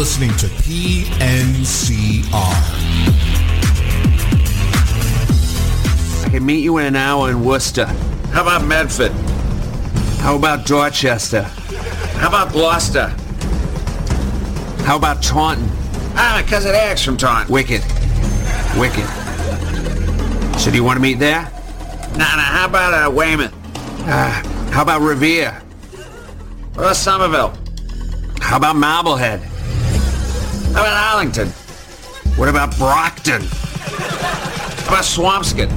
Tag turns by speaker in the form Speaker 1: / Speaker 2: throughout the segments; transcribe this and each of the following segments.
Speaker 1: listening to PNCR.
Speaker 2: I can meet you in an hour in Worcester.
Speaker 3: How about Medford?
Speaker 2: How about Dorchester?
Speaker 3: How about Gloucester?
Speaker 2: How about Taunton?
Speaker 3: Ah, it acts from Taunton.
Speaker 2: Wicked. Wicked. So do you want to meet there?
Speaker 3: Nah, nah, how about uh, Weymouth?
Speaker 2: Uh, how about Revere?
Speaker 3: About Somerville?
Speaker 2: How about Marblehead?
Speaker 3: How about Arlington?
Speaker 2: What about Brockton?
Speaker 3: How about Swampscott?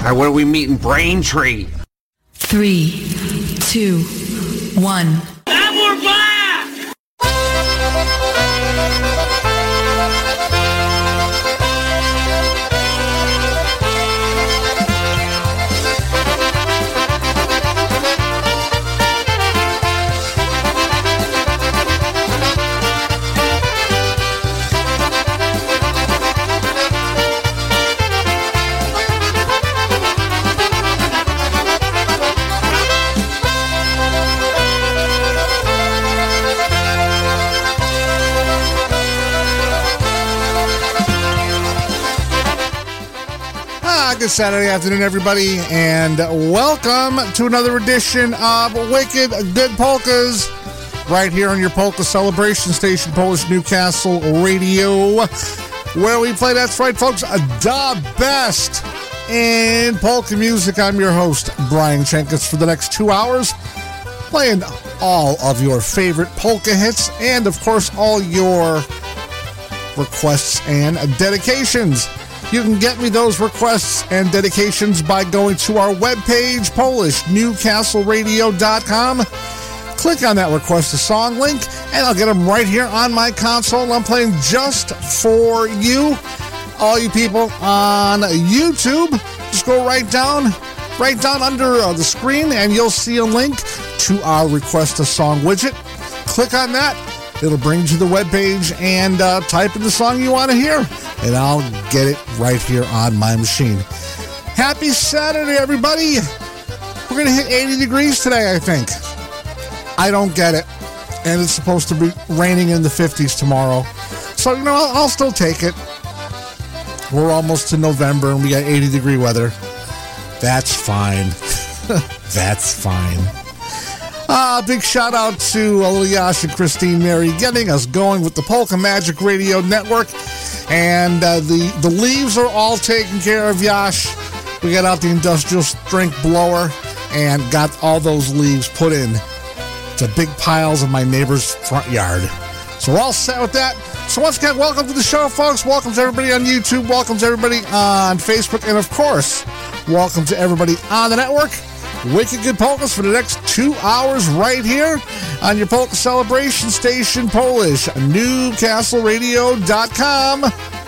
Speaker 2: All right, what do we meet in Braintree?
Speaker 4: Three, two, one.
Speaker 3: And we're back!
Speaker 5: Good Saturday afternoon, everybody, and welcome to another edition of Wicked Good Polkas, right here on your polka celebration station, Polish Newcastle Radio, where we play. That's right, folks, the best in polka music. I'm your host, Brian Chenkus, for the next two hours, playing all of your favorite polka hits, and of course, all your requests and dedications. You can get me those requests and dedications by going to our webpage, PolishNewcastleRadio.com. Click on that request a song link, and I'll get them right here on my console. I'm playing just for you. All you people on YouTube, just go right down, right down under uh, the screen, and you'll see a link to our request a song widget. Click on that. It'll bring you to the webpage and uh, type in the song you want to hear, and I'll get it right here on my machine. Happy Saturday, everybody! We're going to hit 80 degrees today, I think. I don't get it. And it's supposed to be raining in the 50s tomorrow. So, you know, I'll, I'll still take it. We're almost to November and we got 80 degree weather. That's fine. That's fine. Ah, big shout out to uh, and Christine Mary getting us going with the Polka Magic Radio Network. And uh, the, the leaves are all taken care of, Yash. We got out the industrial strength blower and got all those leaves put in to big piles in my neighbor's front yard. So we're all set with that. So once again, welcome to the show, folks. Welcome to everybody on YouTube. Welcome to everybody on Facebook. And of course, welcome to everybody on the network. Wicked Good Polkas for the next two hours right here on your Polka Celebration Station Polish, NewcastleRadio.com.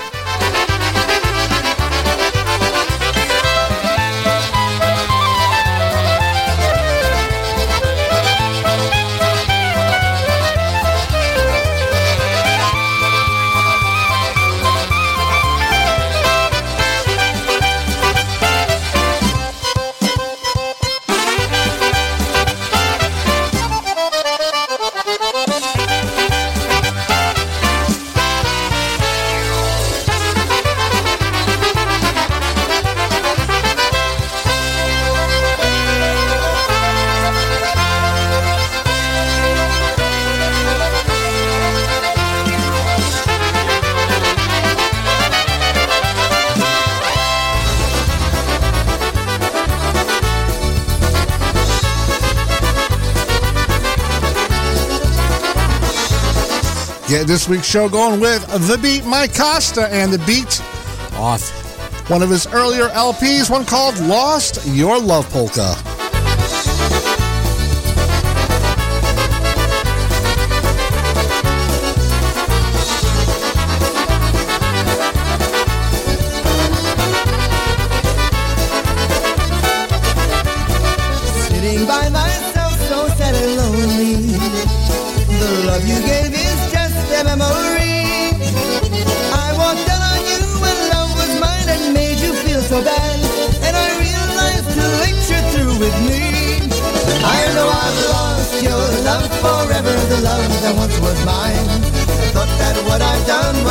Speaker 5: this week's show going with The Beat Mike Costa and The Beat off one of his earlier LPs, one called Lost Your Love Polka.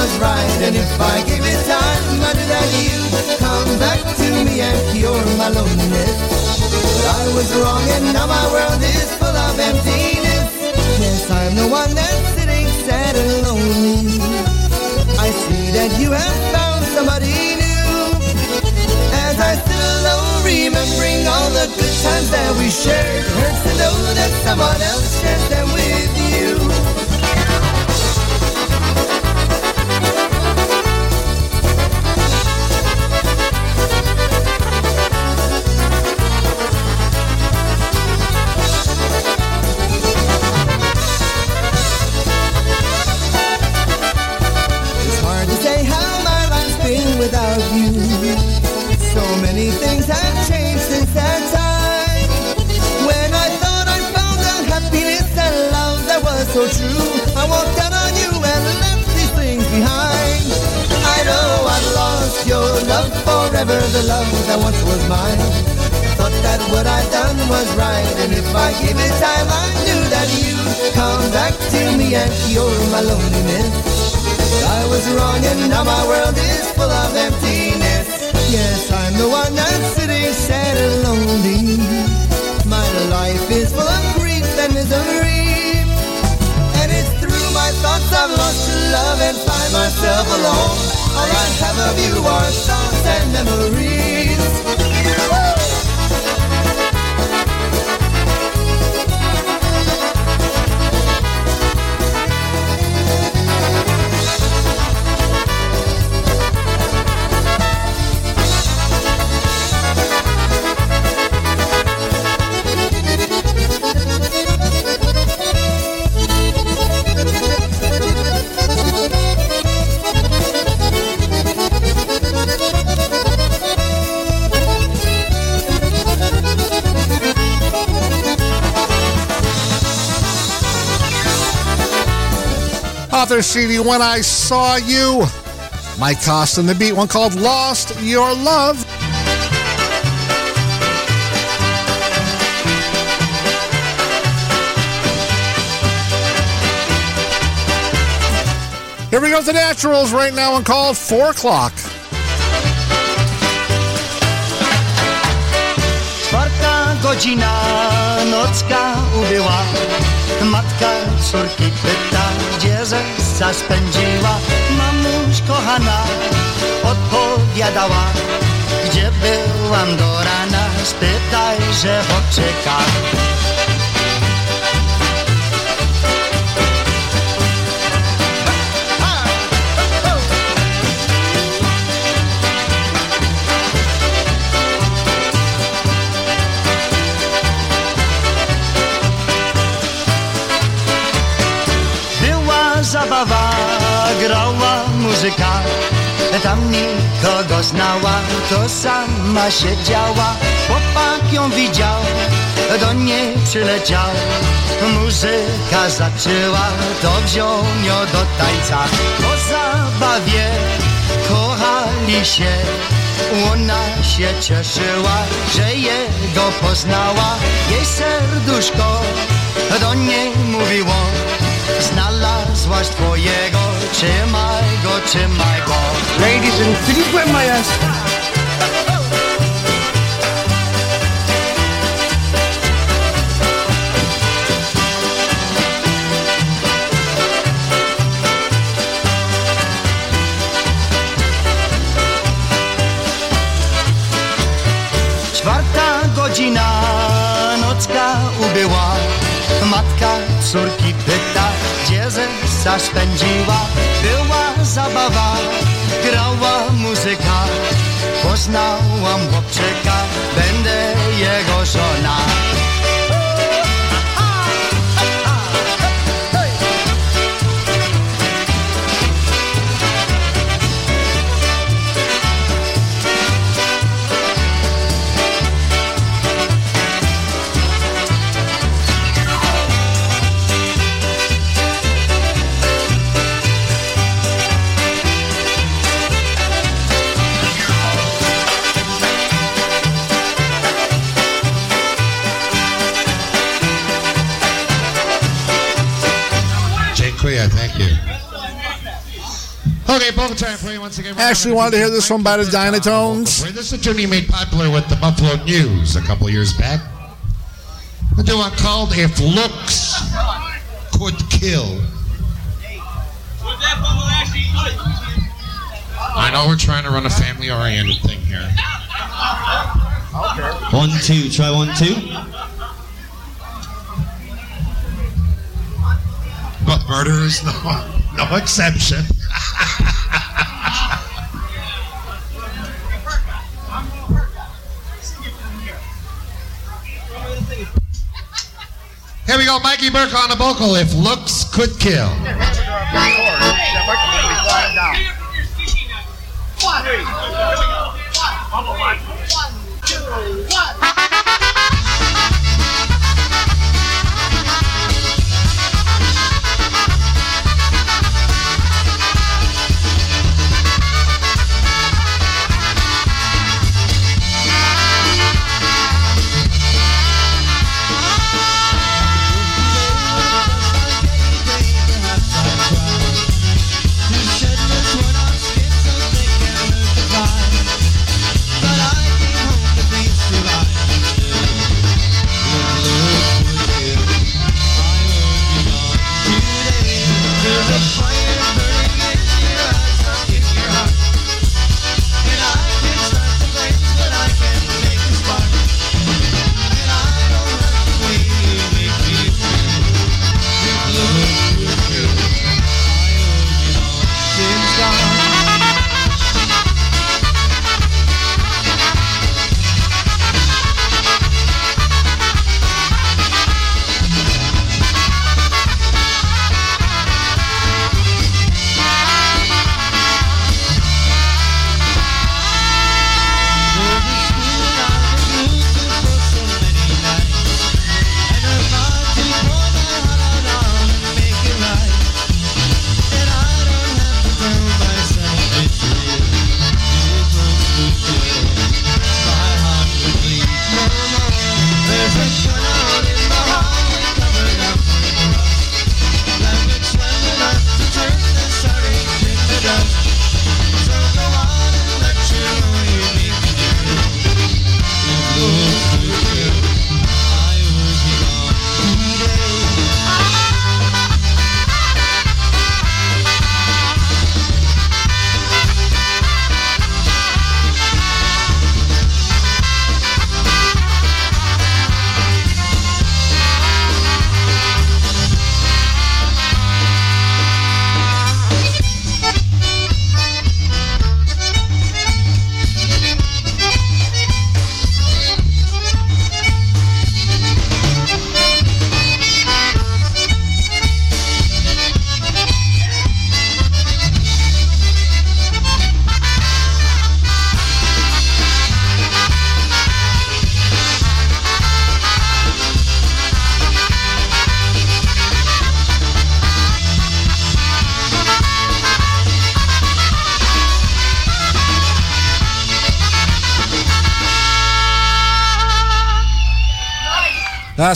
Speaker 6: Was right. And if I gave it time, I knew that you'd come back to me and cure my loneliness. But I was wrong and now my world is full of emptiness. Yes, I'm the one that's sitting sad and lonely. I see that you have found somebody new. As I sit alone, remembering all the good times that we shared, hurts to know that someone else shares them with you. Forever, the love that once was mine. Thought that what I'd done was right, and if I gave it time, I knew that you'd come back to me and cure my loneliness. I was wrong, and now my world is full of emptiness. Yes, I'm the one that's sitting sad and lonely. My life is full of grief and misery and it's through my thoughts I've lost to love and find myself alone. All I have of you are songs and memories.
Speaker 5: Author CD When I Saw You. Mike Cost and the beat, one called Lost Your Love. Here we go with the Naturals right now and called 4 o'clock.
Speaker 7: Czwarta godzina, nocka ubyła Matka córki pyta, gdzie zesa spędziła Mamuś kochana odpowiadała Gdzie byłam do rana, spytaj, że poczeka grała muzyka Tam nikogo znała, to sama siedziała Chłopak ją widział, do niej przyleciał. Muzyka zaczęła, to wziął ją do tańca. Po zabawie kochali się ona się cieszyła, że jego poznała. Jej serduszko do niej mówiło Znalazłaś twojego, trzymaj go, trzymaj go
Speaker 2: Ladies and my ass.
Speaker 7: Czwarta godzina, nocka ubyła Matka córki gdzie zesa spędziła Była zabawa, grała muzyka. Poznałam chłopczyka, będę jego żona
Speaker 1: time for you once again.
Speaker 5: Ashley wanted to hear this one by the Dynatones.
Speaker 1: This is a tune he made popular with the Buffalo News a couple years back. A new one called If Looks Could Kill. I know we're trying to run a family-oriented thing here.
Speaker 8: One, two. Try one, two.
Speaker 1: But murder is no, no exception. We go, Mikey Burke on the vocal. If looks could kill.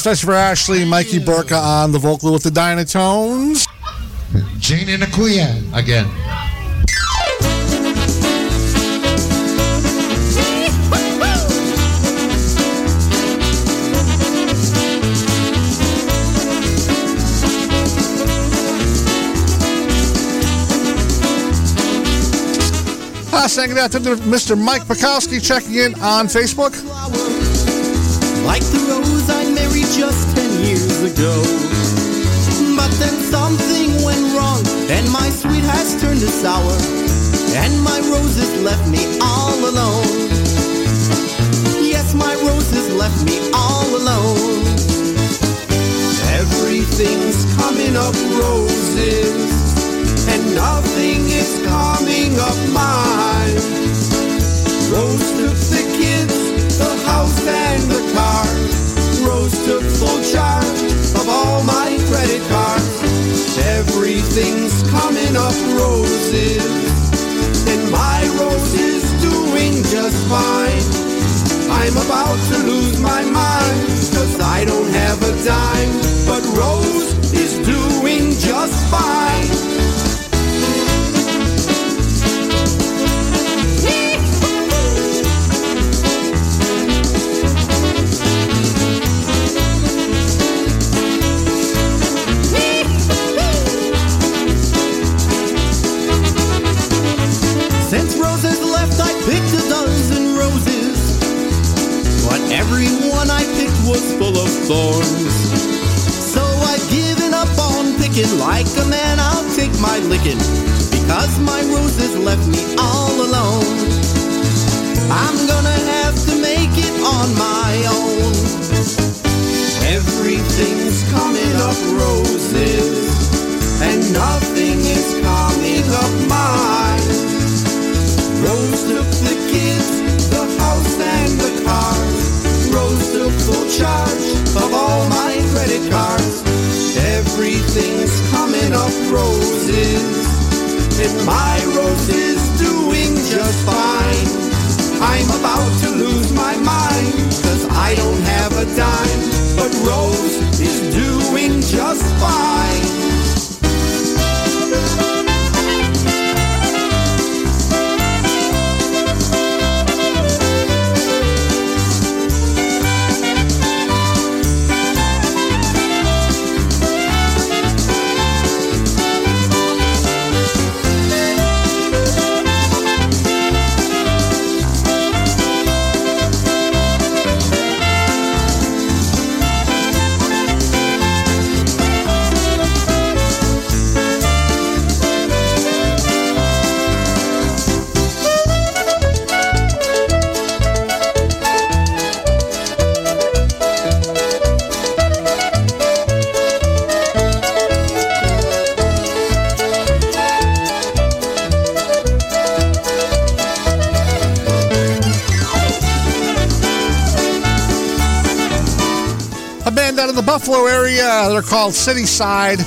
Speaker 5: That's special for Ashley, Mikey Burka on the vocal with the Dynatones.
Speaker 1: Jane and Akuya again.
Speaker 5: Uh, saying that to Mr. Mike Pakowski checking in on Facebook.
Speaker 9: Like the rose I married just ten years ago. But then something went wrong, and my sweet has turned to sour, and my roses left me all alone. Yes, my roses left me all alone. Everything's coming up roses, and nothing is coming up mine. Rose kids, the house and the car. Rose took full charge of all my credit cards. Everything's coming up roses, and my rose is doing just fine. I'm about to lose my mind, cause I don't have a dime, but Rose is doing just fine. One I picked was full of thorns. So I've given up on picking like a man, I'll take my licking. Because my roses left me all alone. I'm gonna have to make it on my own. Everything's coming up roses, and nothing is coming up mine. Rose took the kids, the house, and the cars. Took full charge of all my credit cards. Everything's coming up roses, and my rose is doing just fine. I'm about to lose my mind, cause I don't have a dime, but Rose is doing just fine.
Speaker 5: Buffalo area. They're called City Side.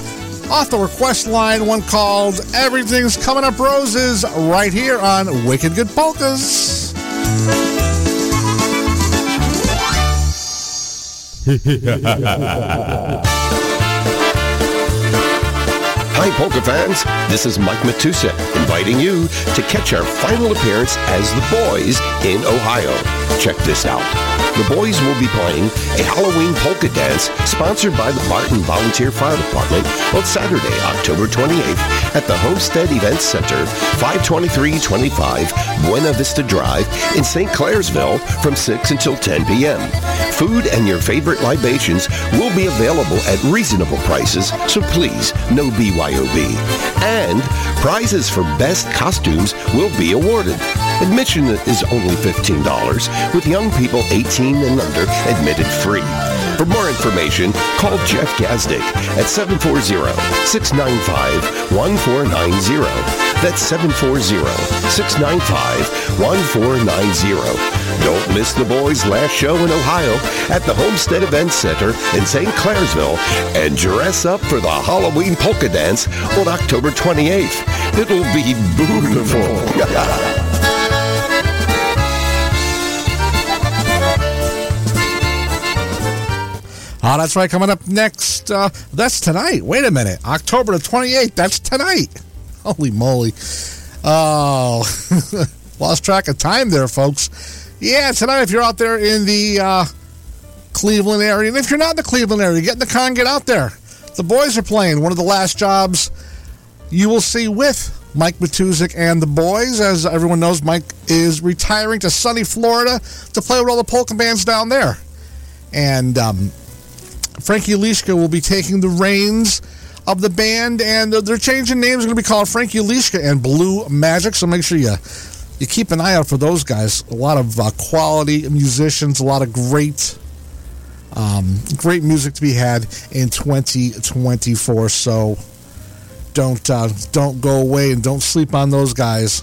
Speaker 5: Off the request line, one called Everything's Coming Up Roses, right here on Wicked Good Polkas.
Speaker 10: Hi, polka fans. This is Mike Matusa inviting you to catch our final appearance as the Boys in Ohio. Check this out. The Boys will be playing a Halloween polka dance sponsored by the Barton Volunteer Fire Department on Saturday, October 28th at the Homestead Events Center, 52325 Buena Vista Drive in St. Clairsville from 6 until 10 p.m. Food and your favorite libations will be available at reasonable prices, so please, no BYOB. And prizes for best costumes will be awarded. Admission is only $15, with young people 18 and under admitted free. For more information, call Jeff Gazdick at 740-695-1490. That's 740-695-1490. Don't miss the boys' last show in Ohio at the Homestead Event Center in St. Clairsville and dress up for the Halloween polka dance on October 28th. It'll be beautiful.
Speaker 5: Oh, that's right. Coming up next, uh, that's tonight. Wait a minute. October the 28th. That's tonight. Holy moly. Oh, lost track of time there, folks. Yeah, tonight, if you're out there in the uh, Cleveland area, and if you're not in the Cleveland area, get in the and get out there. The boys are playing one of the last jobs you will see with Mike Matuzik and the boys. As everyone knows, Mike is retiring to sunny Florida to play with all the polka bands down there. And um, Frankie Lishka will be taking the reins of the band, and uh, they're changing names. It's going to be called Frankie Lishka and Blue Magic. So make sure you you keep an eye out for those guys. A lot of uh, quality musicians, a lot of great um, great music to be had in 2024. So don't uh, don't go away and don't sleep on those guys.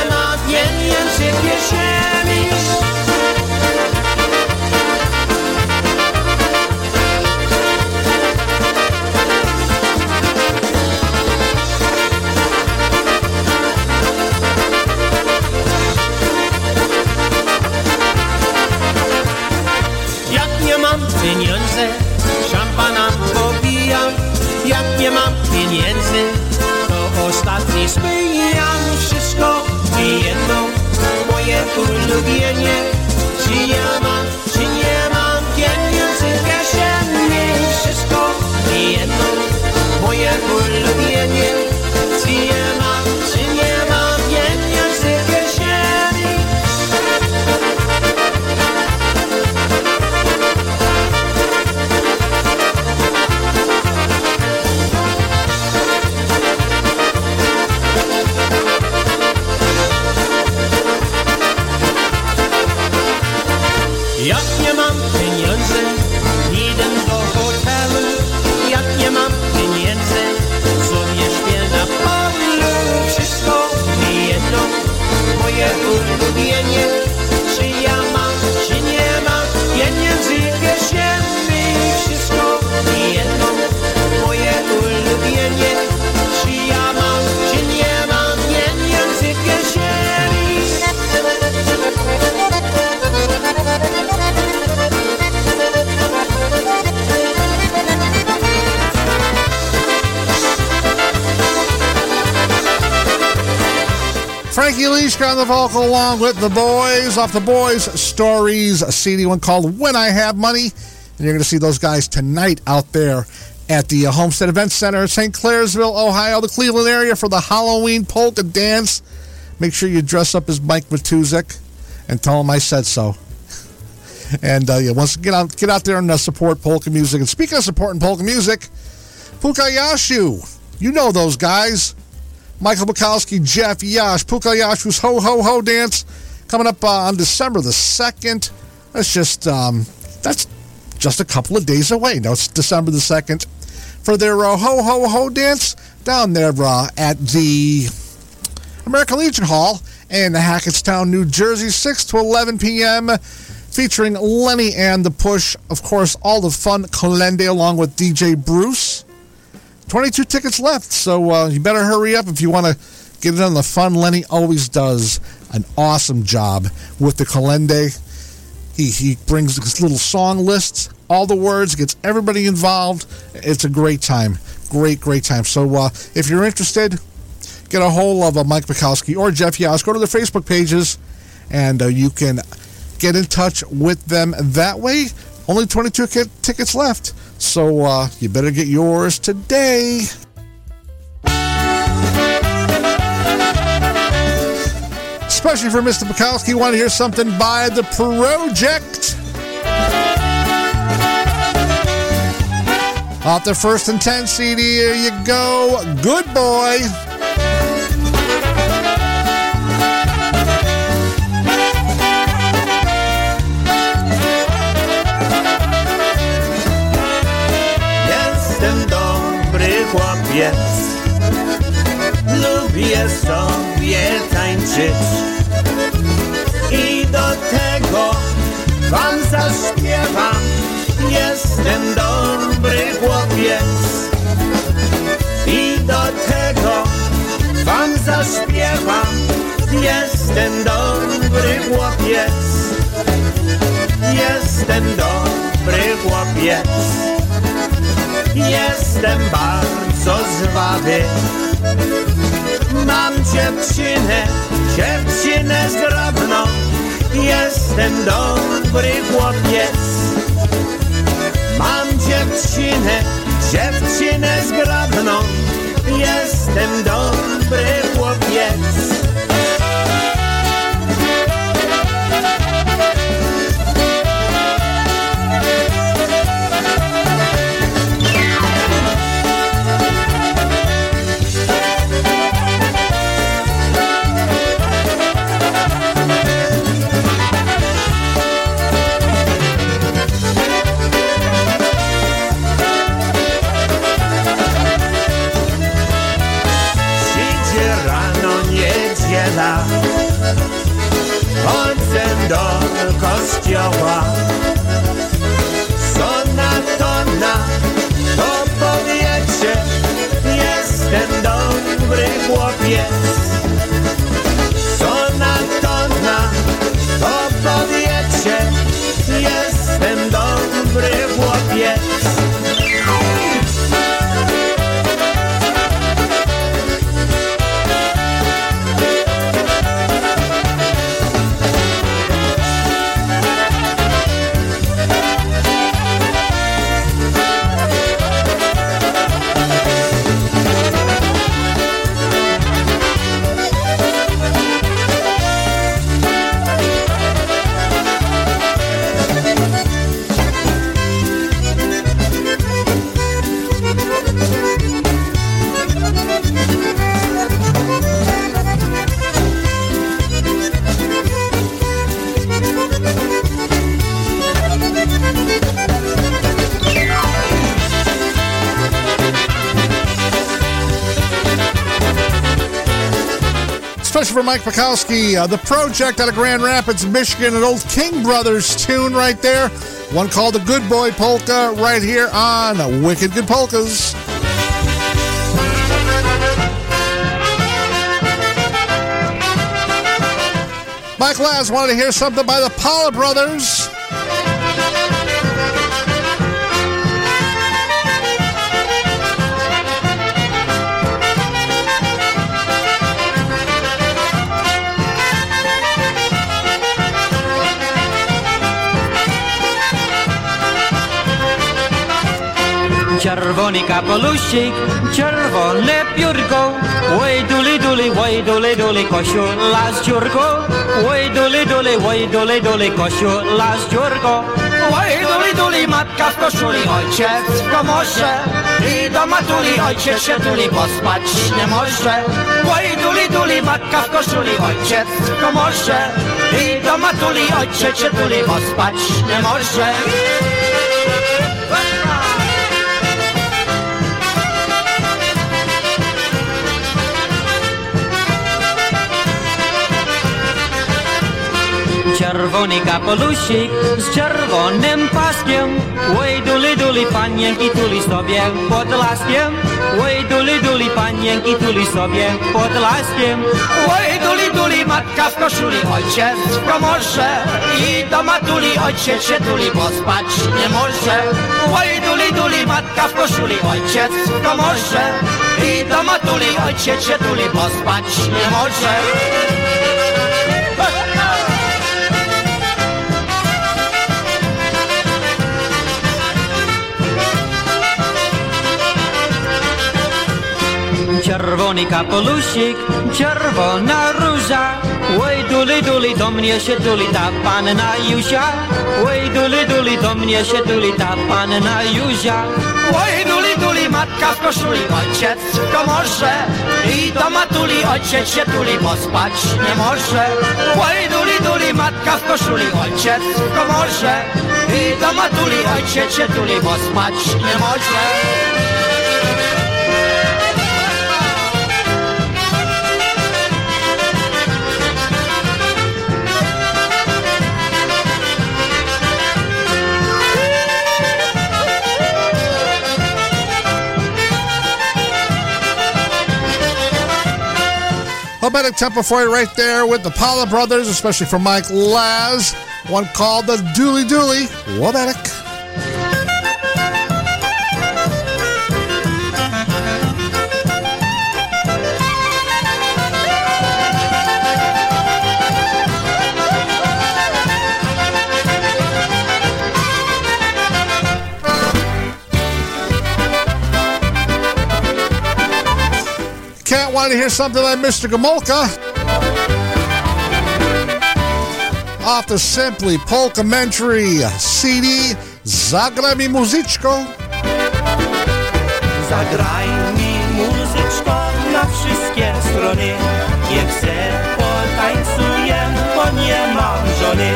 Speaker 11: Jak nie mam pieniędzy, szampana popijam. Jak nie mam pieniędzy, to ostatni spijam. Wszystko jedno, moje ulubienie. Czy ja mam, czy nie mam pieniędzy w kieszeni? Wszystko jedno, moje ulubienie.
Speaker 5: Frankie Leishka on the vocal along with the boys off the boys stories a CD one called When I Have Money. And you're going to see those guys tonight out there at the uh, Homestead Event Center in St. Clairsville, Ohio, the Cleveland area for the Halloween polka dance. Make sure you dress up as Mike Matuzik and tell him I said so. And uh, yeah, once get out, get out there and uh, support polka music. And speaking of supporting polka music, Pukayashu, you know those guys. Michael Bukowski, Jeff Yash, Puka Yashu's Ho Ho Ho dance coming up uh, on December the 2nd. That's just, um, that's just a couple of days away. No, it's December the 2nd for their uh, Ho Ho Ho dance down there uh, at the American Legion Hall in Hackettstown, New Jersey, 6 to 11 p.m. Featuring Lenny and the Push. Of course, all the fun Kalende along with DJ Bruce. 22 tickets left, so uh, you better hurry up if you want to get it on the fun. Lenny always does an awesome job with the Kalende. He, he brings this little song lists, all the words, gets everybody involved. It's a great time. Great, great time. So uh, if you're interested, get a hold of uh, Mike Mikowski or Jeff Yass. Go to their Facebook pages and uh, you can get in touch with them that way. Only 22 ki- tickets left. So uh, you better get yours today. Especially for Mr. Bukowski, want to hear something by the project. Off the first and 10 CD, here you go. Good boy.
Speaker 12: Chłopiec Lubię sobie tańczyć. I do tego wam zaśpiewam. Jestem dobry chłopiec. I do tego wam zaśpiewam. Jestem dobry chłopiec. Jestem dobry chłopiec. Jestem bardzo zwawy Mam dziewczynę, dziewczynę zgrabną. Jestem dobry chłopiec. Mam dziewczynę, dziewczynę zgrabną. Jestem dobry chłopiec kościoła Co na to na to powiecie Jestem dobry chłopiec
Speaker 5: for Mike Pakowski, uh, the project out of Grand Rapids, Michigan, an old King Brothers tune right there. One called the Good Boy Polka right here on Wicked Good Polkas. Mike Laz wanted to hear something by the Paula Brothers.
Speaker 7: Czerwony kapelusik, czerwone piórko. Oj duli duli, oj duli duli, koszula z dziurką Oj duli duli, oj duli duli, koszula z dziurką Oj duli duli, matka w koszuli, ojciec w komorze. I do matuli ojciec się tuli, pospać nie może. Oj duli duli, matka w koszuli, ojciec w komorze. I do matuli ojciec się tuli, pospać nie może Czerwony kapelusik z czerwonym paskiem. Oj duli duli panienki tuli sobie pod laskiem. Oj duli duli panienki tuli sobie pod laskiem. Oj duli duli matka w koszuli ojciec w komorze. I do matuli ojciec się tuli pospać nie może. Oj duli duli matka w koszuli ojciec w komorze. I do matuli ojciec się tuli pospać nie może Czerwony kapelusik, czerwona róża. Oj duli duli, do mnie się tuli ta panna Józia. Oj duli duli, do mnie się tuli ta panna Józia. Oj duli duli, matka w koszuli, ojciec w komorze I do matuli ojciec się tuli, pospać nie może. Oj duli duli, matka w koszuli, ojciec w komorze I do matuli ojciec się tuli, pospać nie może
Speaker 5: Helvetic Temple for you right there with the Paula Brothers, especially for Mike Laz. One called the Dooley Dooley. Wobetic. Can't want to hear something like Mr. Gamolka. Off the Simply Polkamentary CD Zagraj mi muzyczko.
Speaker 11: Zagraj mi muzyczko na wszystkie strony Niech se potańcuję, bo nie mam żony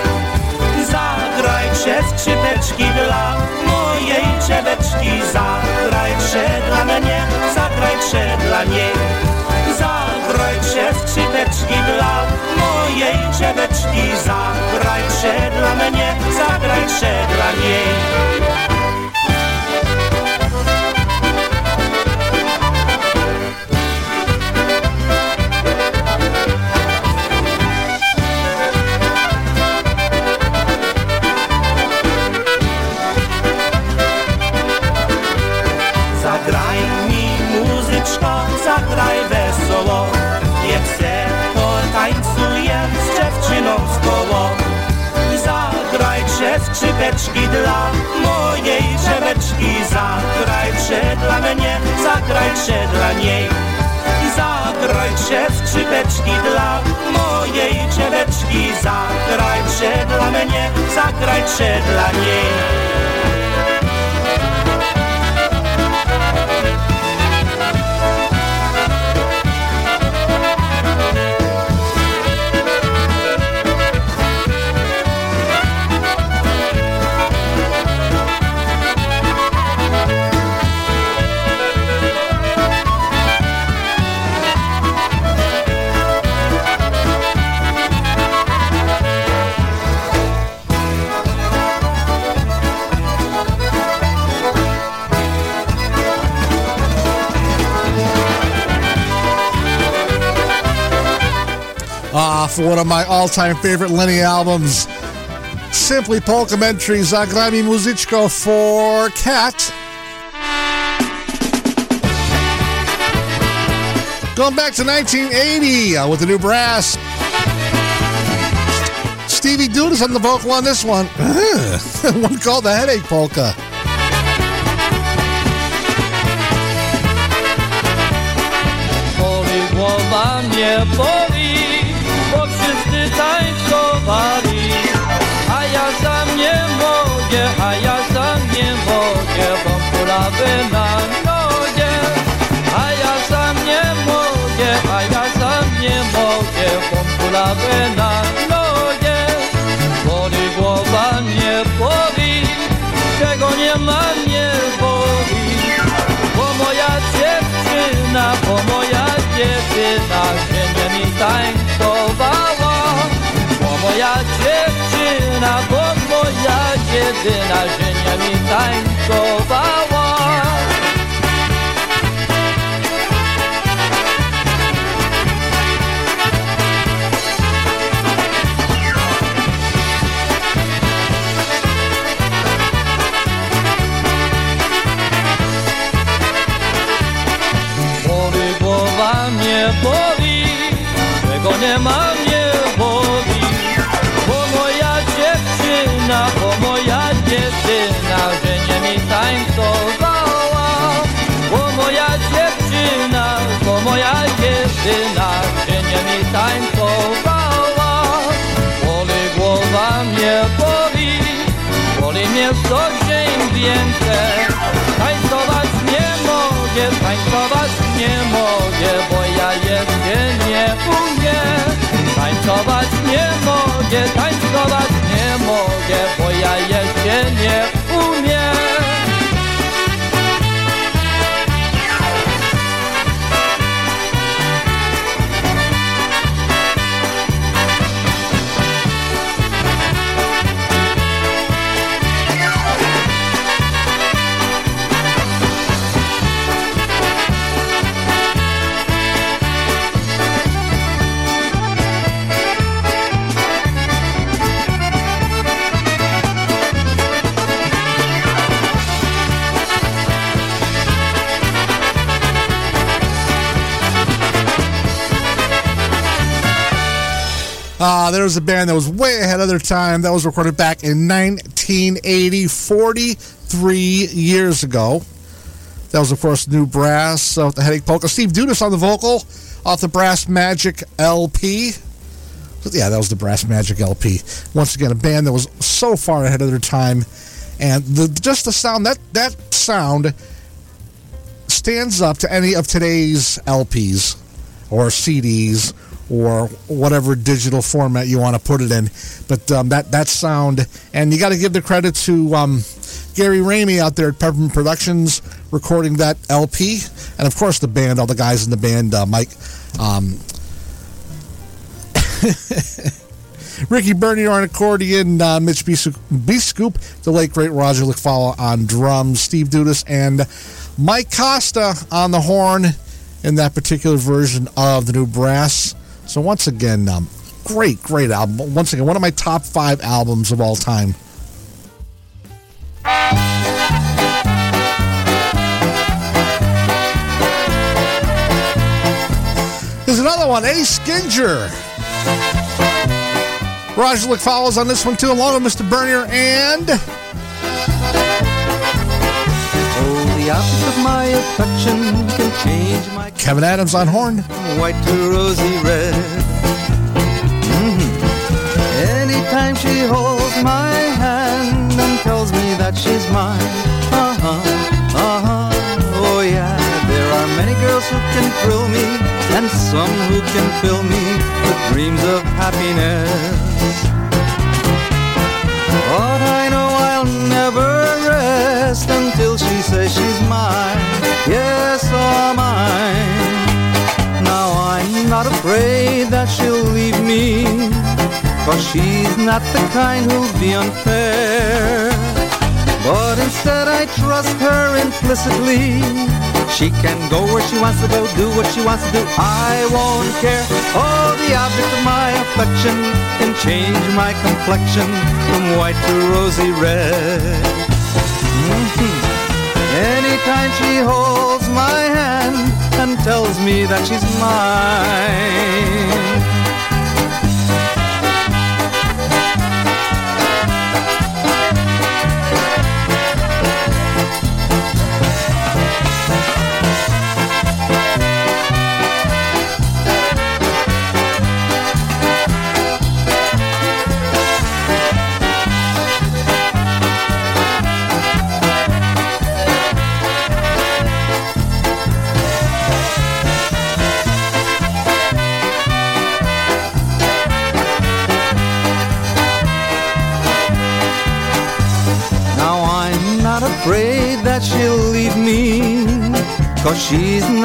Speaker 11: Zagraj trzy skrzypeczki dla mojej czebeczki Zagraj trzy dla mnie, zagraj trzy dla niej Zagrajcie w citeczki dla mojej czebeczki, zagrajcie dla mnie, zagrajcie dla niej.
Speaker 13: skrzypeczki dla mojej drzemeczki. Zagrajcie dla mnie, zagrajcie dla niej. Zagrajcie skrzypeczki dla mojej drzemeczki. Zagrajcie dla mnie, zagrajcie dla niej.
Speaker 5: Ah, for one of my all-time favorite Lenny albums, Simply Polkamentary Zagrami Muzyczko for Cat. Going back to 1980 uh, with the new brass. Stevie Dudas on the vocal on this one. one called the Headache Polka.
Speaker 14: Na nogę. Boli głowa mnie boli, czego nie ma mnie boli. Bo moja dziewczyna, bo moja dziewczyna nie mi tańcowała. Bo moja dziewczyna, bo moja jedyna nie mi tańcowała. Boli, czego nie ma mnie boli. Bo moja dziewczyna, bo moja dziewczyna, że nie mi tańcowała. Bo moja dziewczyna, bo moja dziewczyna, że nie mi tańcowała. Boli głowa mnie boli, boli mnie co dzień więcej. Tańcować nie mogę, tańcować nie mogę, bo ja jeszcze nie
Speaker 5: Ah, there was a band that was way ahead of their time. That was recorded back in 1980, 43 years ago. That was, of course, New Brass uh, with the Headache Polka. Steve Dudas on the vocal off the Brass Magic LP. Yeah, that was the Brass Magic LP. Once again, a band that was so far ahead of their time. And the, just the sound, that, that sound stands up to any of today's LPs or CDs or whatever digital format you want to put it in. But um, that that sound, and you got to give the credit to um, Gary Ramey out there at Peppermint Productions recording that LP, and of course the band, all the guys in the band, uh, Mike. Um, Ricky Bernier on accordion, uh, Mitch B-Scoop, the late great Roger Lickfalla on drums, Steve Dudas, and Mike Costa on the horn in that particular version of the new brass. So once again, um, great, great album. Once again, one of my top five albums of all time. There's another one, Ace Ginger. Roger Lickfalla on this one too, along with Mr. Bernier and.
Speaker 15: The object of my affection can change my
Speaker 5: Kevin Adams on horn.
Speaker 15: white to rosy red. Mhm. Anytime she holds my hand and tells me that she's mine. Uh huh, uh huh, oh yeah. There are many girls who can thrill me and some who can fill me with dreams of happiness. But I know I'll never until she says she's mine. Yes, all mine. Now I'm not afraid that she'll leave me, cause she's not the kind who'll be unfair. But instead I trust her implicitly. She can go where she wants to go, do what she wants to do. I won't care. Oh, the object of my affection can change my complexion from white to rosy red. Anytime she holds my hand and tells me that she's mine.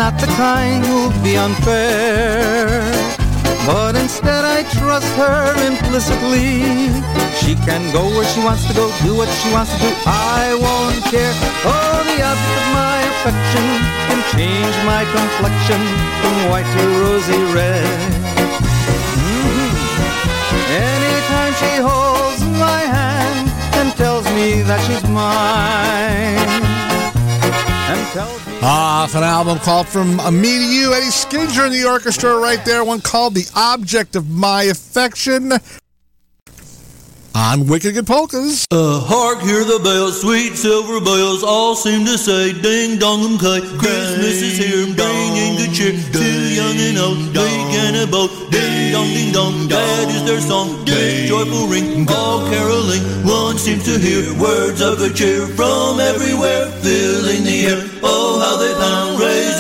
Speaker 15: Not the kind who'll be unfair. But instead I trust her implicitly. She can go where she wants to go, do what she wants to do. I won't care. Oh, the object of my affection can change my complexion from white to rosy red. Mhm. Anytime she holds my hand and tells me that she's mine. Ah, Tells
Speaker 5: Off an album called From Me to You. Eddie Skinger in the orchestra right there. One called The Object of My Affection. On Wicked Good Polkas.
Speaker 16: Uh, hark, hear the bells, sweet silver bells, all seem to say, ding dong um kite. Christmas is here, bringing good cheer to young and old. Big and a boat, ding dong, ding dong, that is their song. Big joyful ring, all caroling. One seems to hear words of good cheer from everywhere, filling the air. Oh, how they pound,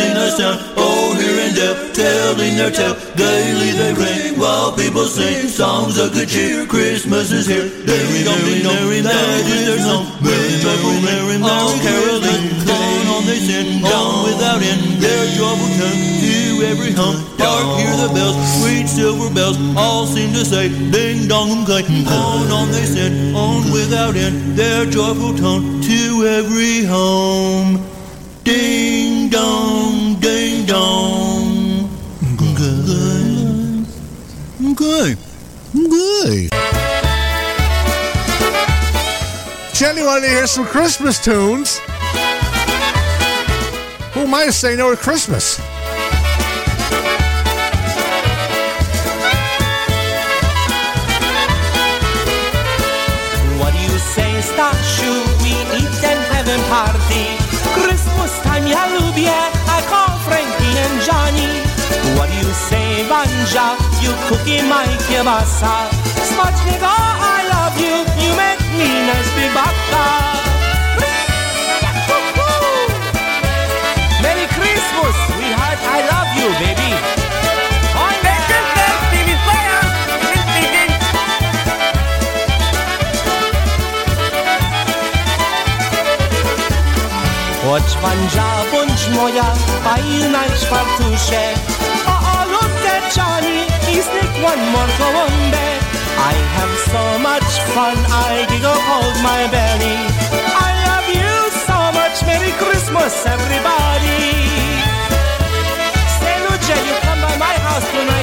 Speaker 16: raising a sound. Oh, here and there, telling their tale. Gaily they ring while people sing songs of good cheer. Christmas is here. Ding dong, ding dong, that is their song. Merry, merry, merry, merry, caroling. On, on they sing, down without end. Their joyful tune to every home. Dark, hear the bells, sweet silver bells, all seem to say, ding dong um kite. On, on they sing, on without end. Their joyful tone to every home. Ding dong, ding dong. Good.
Speaker 5: Good. Good. Jenny wanted to hear some Christmas tunes. Who am I to say no to Christmas?
Speaker 11: What do you say, Stashu? We eat and have a party. Christmas time, ja lubię. I call Frankie and Johnny. What do you say, Banja? You cookie my kielbasa. Smacznego, I love you. You make me nice big baka. Merry Christmas, sweetheart. I love you, baby. Chodź Banja, bądź moja, fajna i czwartusie. O, o, look at Johnny, he's like one more. I have so much fun, I giggle hold my belly. I love you so much, Merry Christmas, everybody. Say, Lucia, you come by my house tonight,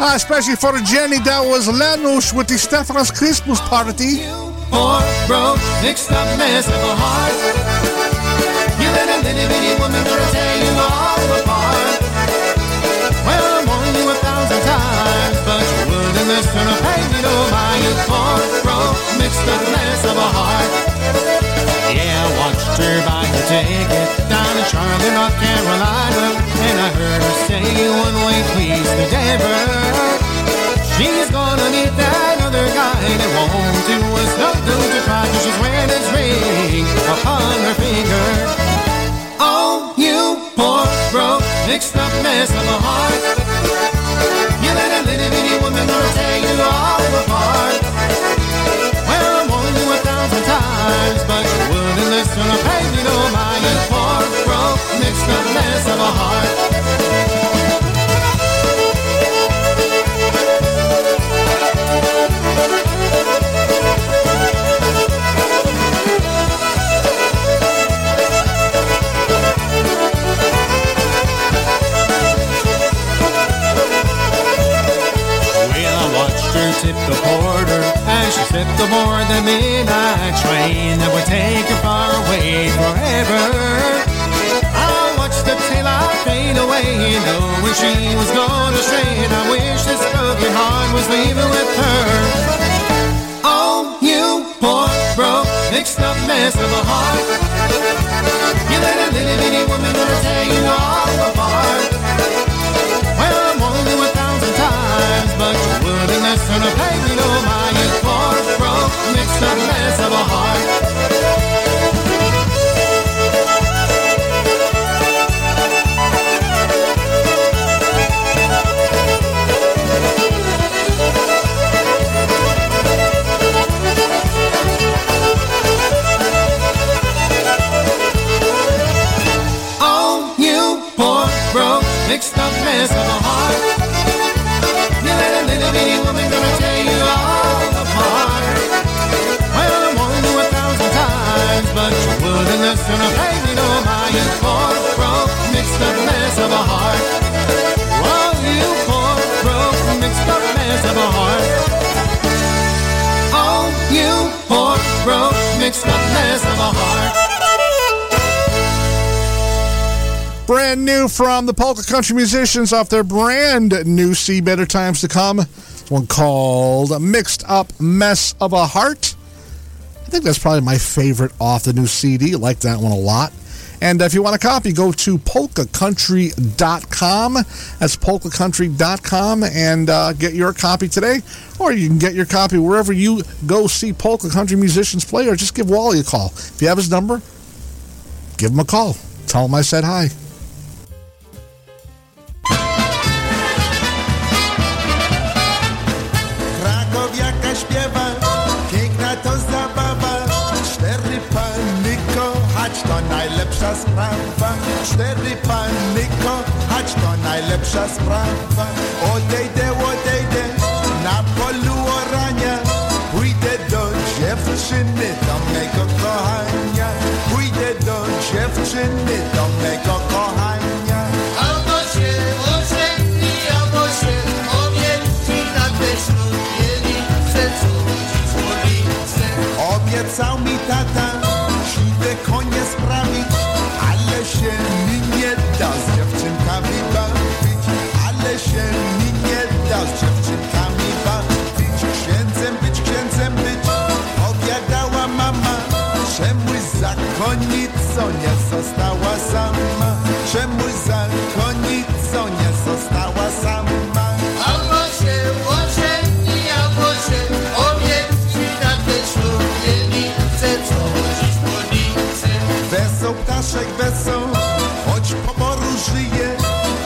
Speaker 5: Uh, especially for Jenny, that was Lanush with the Stefanos Christmas party.
Speaker 15: Poor, broke, mixed up mess of a heart. You a bitty woman you all apart. Well, warning you a thousand times, but you wouldn't listen or pay me no mind. You poor, broke, mixed up mess of a heart. Yeah, I her ticket down in Charlotte, North Carolina, and I heard her say one way, please, to Denver. She's gonna meet that other guy that won't do us nothing to try till she's wearing his ring upon her finger. Oh, you poor, broke, mixed up mess of a heart. You let a little bitty woman gonna tear you all apart. Well, I'm warning you a thousand times, but or pay me no mind. You poor, broke, mixed up mess of a heart. Sipped aboard the midnight train that would take her far away forever. I watched the taillight fade away, knowing she was gonna stray, and I wish this broken heart was leaving with her. Oh, you poor, broke, mixed up mess of a heart. You let a little bitty woman gonna tear you all apart. Well, I'm you a thousand times, but you wouldn't listen or pay me no mind. Mixed up mess of a heart. Oh, you poor, broke, mixed up mess of a heart. You let a little bitty woman or pay me no mind. Poor, broke, mixed up mess of a heart. Oh, you poor, broke, mixed up mess of a heart. Oh, you poor, broke, mixed up mess of a heart.
Speaker 5: Brand new from the Polka Country Musicians off their brand new See Better Times to Come. One called Mixed Up Mess of a Heart. I think that's probably my favorite off the new CD. I like that one a lot. And if you want a copy, go to polkacountry.com. That's polkacountry.com and uh, get your copy today. Or you can get your copy wherever you go see polka country musicians play, or just give Wally a call. If you have his number, give him a call. Tell him I said hi.
Speaker 17: Najlepsza sprawa. Cztery panny kochać to najlepsza sprawa. Odejdę, odejdę na polu orania. Pójdę do dziewczyny, do mego kochania. Wesoł ptaszek, wesoł, choć pomoru żyje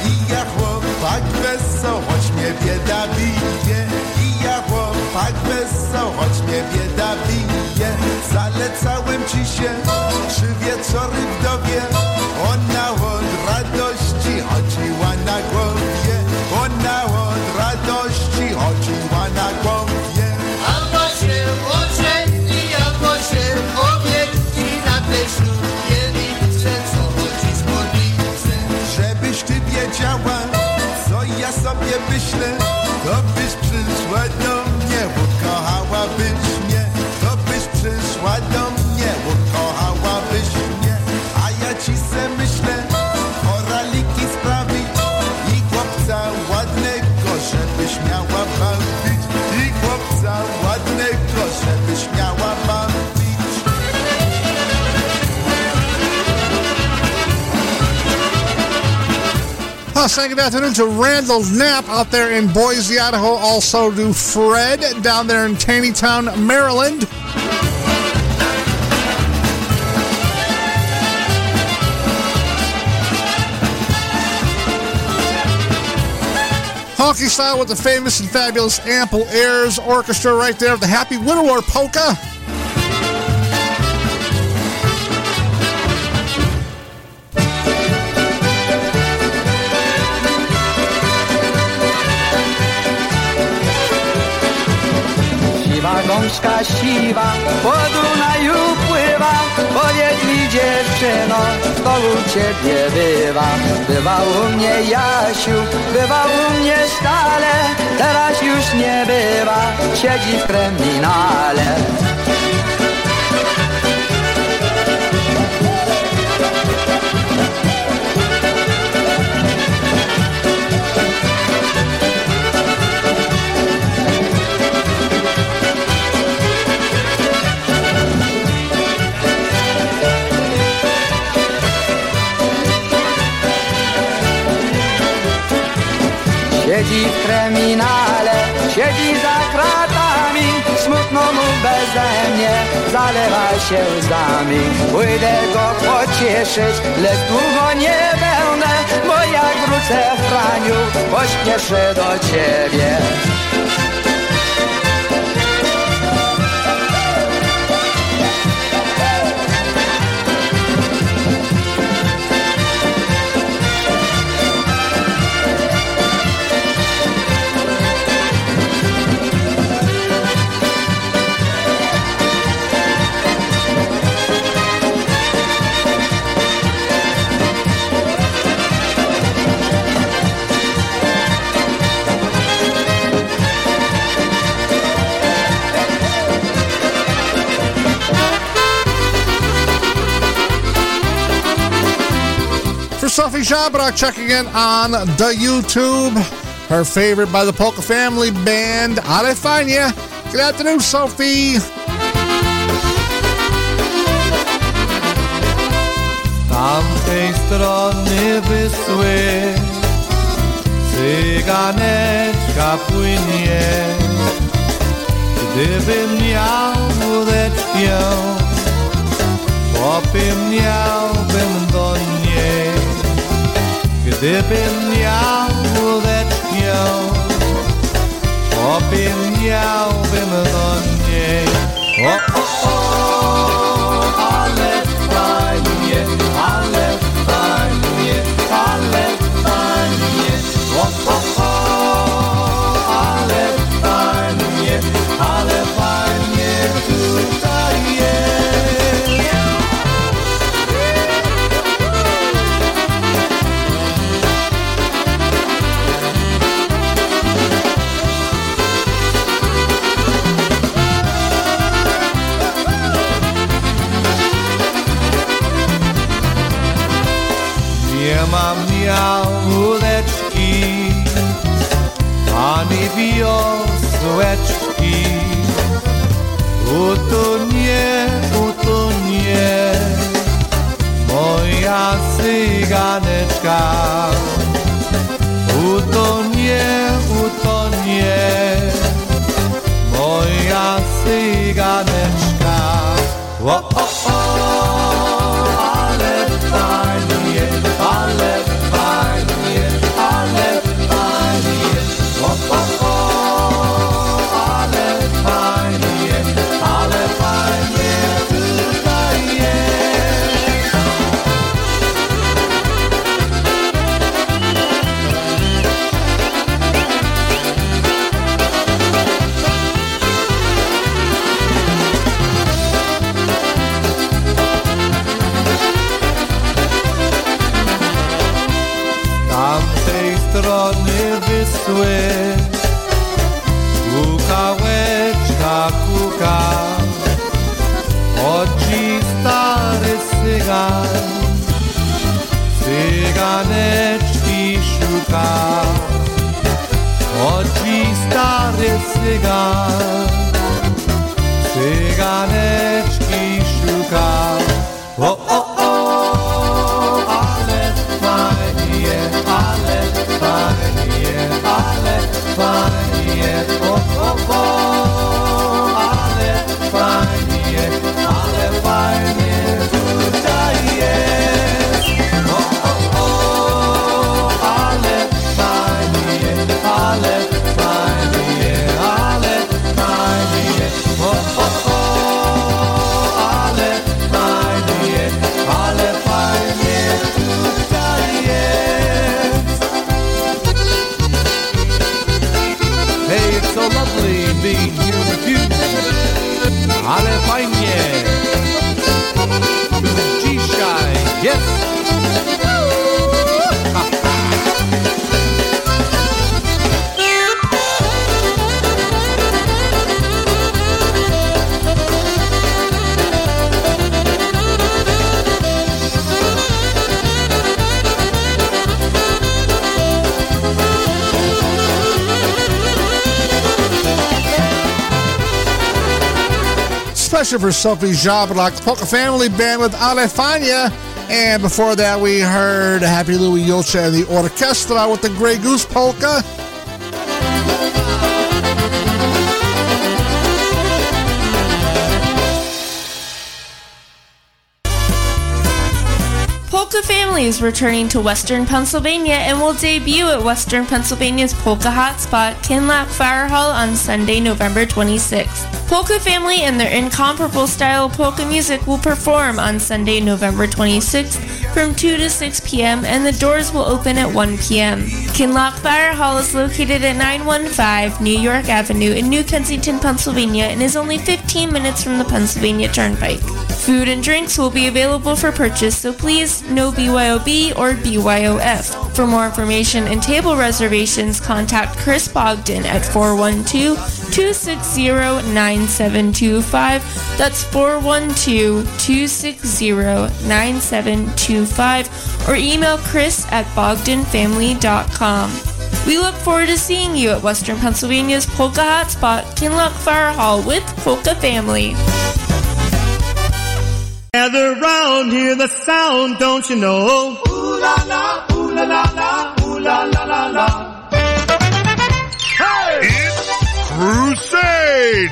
Speaker 17: I ja chłopak wesoł, choć mnie bieda bije. I ja chłopak wesoł, choć mnie bieda bije. Zalecałem ci się trzy wieczory wdowie Ona od je myślę
Speaker 5: Uh, saying good afternoon to Randall Knapp out there in Boise, Idaho. Also to Fred down there in Taneytown, Maryland. Honky style with the famous and fabulous Ample Airs Orchestra right there, the Happy Widower Polka.
Speaker 7: Gąska siwa, po Dunaju pływa, powiedz mi dziewczyno, kto u ciebie bywa? Bywał u mnie Jasiu, bywał u mnie stale, teraz już nie bywa, siedzi w kryminale. Siedzi w kryminale, siedzi za kratami Smutno mu beze mnie, zalewa się łzami. Pójdę go pocieszyć, lecz długo nie będę Bo jak wrócę Franiu, pośpieszę do ciebie
Speaker 5: Shabrak checking in on the YouTube. Her favorite by the Polka Family Band, Ale Fajnie. Good afternoon, Sophie.
Speaker 15: strony wysły Cyganeczka płynie Gdybym miał niej Gdybym miał łódeczkę Popym miałbym do niej O, o, o, mam ja łódeczki, ani wiosłeczki. Utonie, utonie, moja cyganeczka. Utonie, utonie, moja cyganeczka. O, o, cygan Ale fajnie. Dzisiaj jest.
Speaker 5: Special for Sophie Jablock, Polka Family Band with Ale Fajnie. And before that, we heard Happy Louie Julcia and the Orchestra with the Grey Goose Polka.
Speaker 18: Polka Family is returning to Western Pennsylvania and will debut at Western Pennsylvania's Polka Hotspot, Kinloch Fire Hall on Sunday, November 26th. Polka Family and their incomparable style of polka music will perform on Sunday, November 26th from 2 to 6 p.m. and the doors will open at 1 p.m. Kinloch Fire Hall is located at 915 New York Avenue in New Kensington, Pennsylvania and is only 15 minutes from the Pennsylvania Turnpike. Food and drinks will be available for purchase, so please no BYOB or BYOF. For more information and table reservations, contact Chris Bogdan at 412-260-9725. That's 412-260-9725 or email chris at bogdanfamily.com. We look forward to seeing you at Western Pennsylvania's Polka Hotspot, Kinloch Fire Hall with Polka Family.
Speaker 11: Gather round, hear the sound, don't you know? Ooh la la, ooh la la la, ooh la la la la.
Speaker 19: Crusade!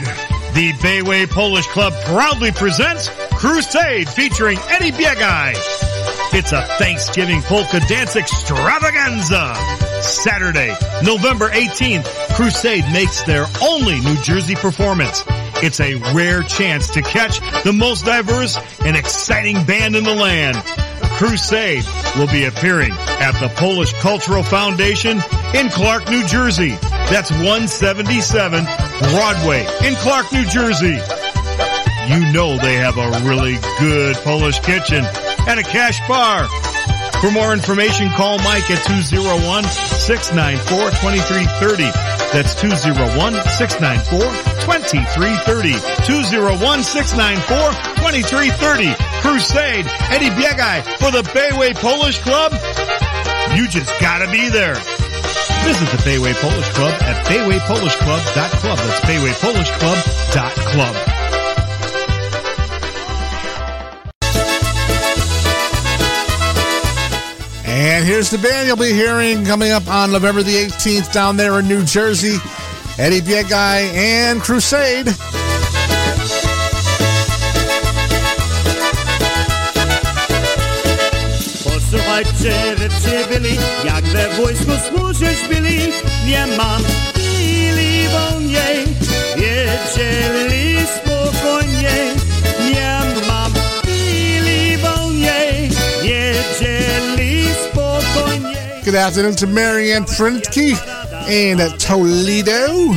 Speaker 19: The Bayway Polish Club proudly presents Crusade featuring Eddie Biegai. It's a Thanksgiving polka dance extravaganza. Saturday, November 18th, Crusade makes their only New Jersey performance. It's a rare chance to catch the most diverse and exciting band in the land. Crusade will be appearing at the Polish Cultural Foundation in Clark, New Jersey. That's 177 Broadway in Clark, New Jersey. You know they have a really good Polish kitchen and a cash bar. For more information, call Mike at 201-694-2330. That's 201-694-2330. 201-694-2330. Crusade, Eddie Biegai for the Bayway Polish Club. You just gotta be there. Visit the Bayway Polish Club at baywaypolishclub.club. That's baywaypolishclub.club.
Speaker 5: And here's the band you'll be hearing coming up on November the 18th down there in New Jersey. Eddie Biegai and Crusade.
Speaker 11: Jak we wojsku służyć byli. Nie mam chwili wolniej, wiedzieli spokojnie. Nie mam chwili wolniej, wiedzieli spokojnie.
Speaker 5: Good afternoon to Marianne Printke in Toledo.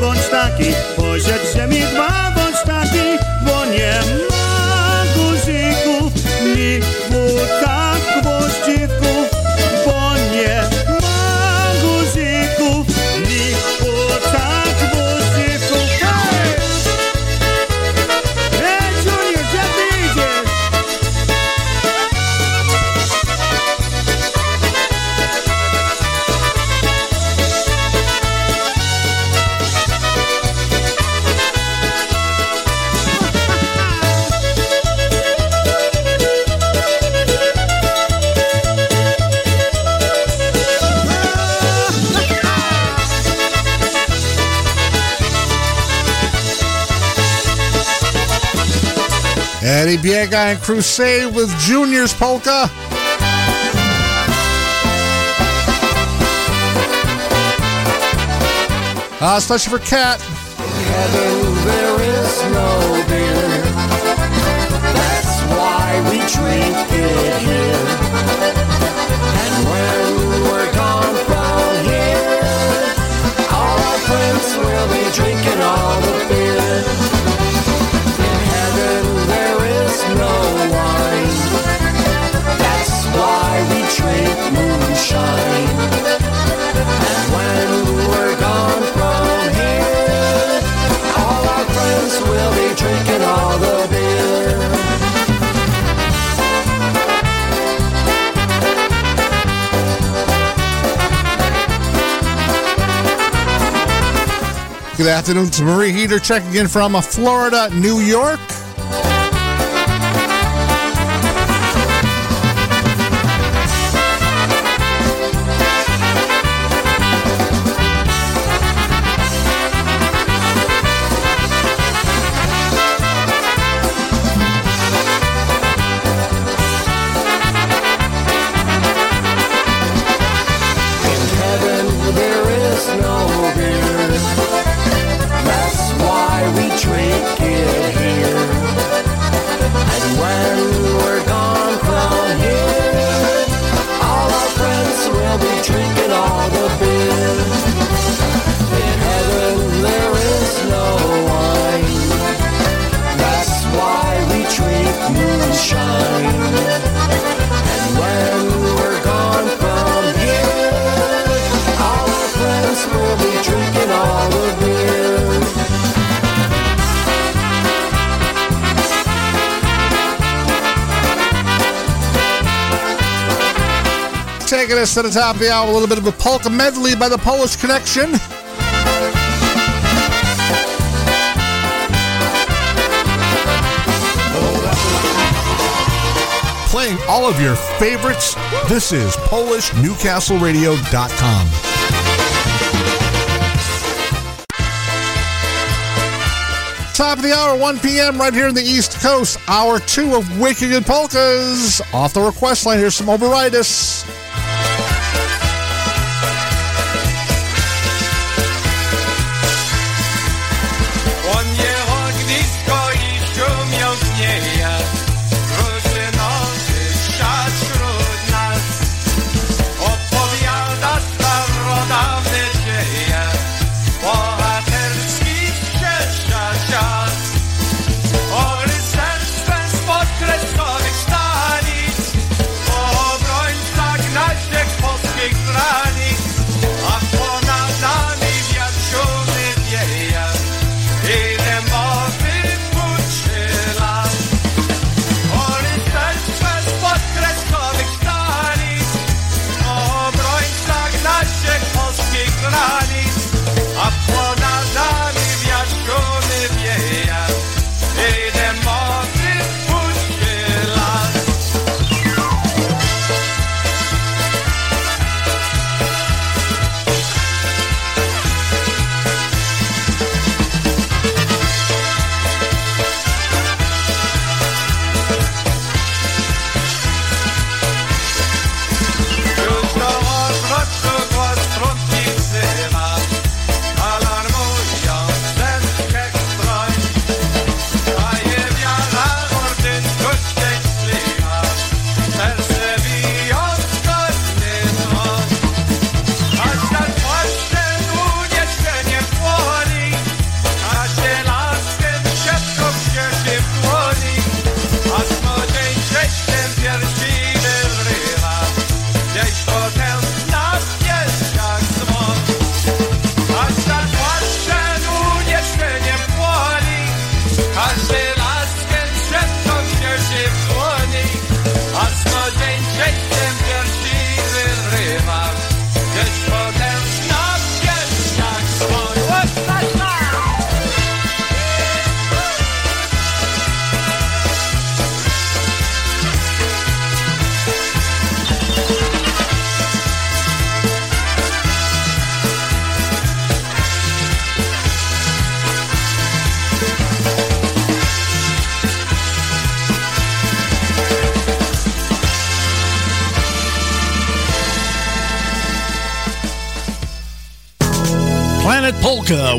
Speaker 20: Bądź taki Pożyczcie mi dwa
Speaker 5: Eddie Biega and Crusade with Junior's Polka. Uh, especially for Cat.
Speaker 21: heaven there is no beer. That's why we drink it here.
Speaker 5: Afternoon to Marie Heater checking in from uh, Florida, New York. Taking us to the top of the hour, a little bit of a polka medley by the Polish Connection. Playing all of your favorites. This is PolishNewcastleRadio.com. Top of the hour, 1 p.m. right here in the East Coast. Hour two of Wicked Polkas. Off the request line, here's some Oberitis.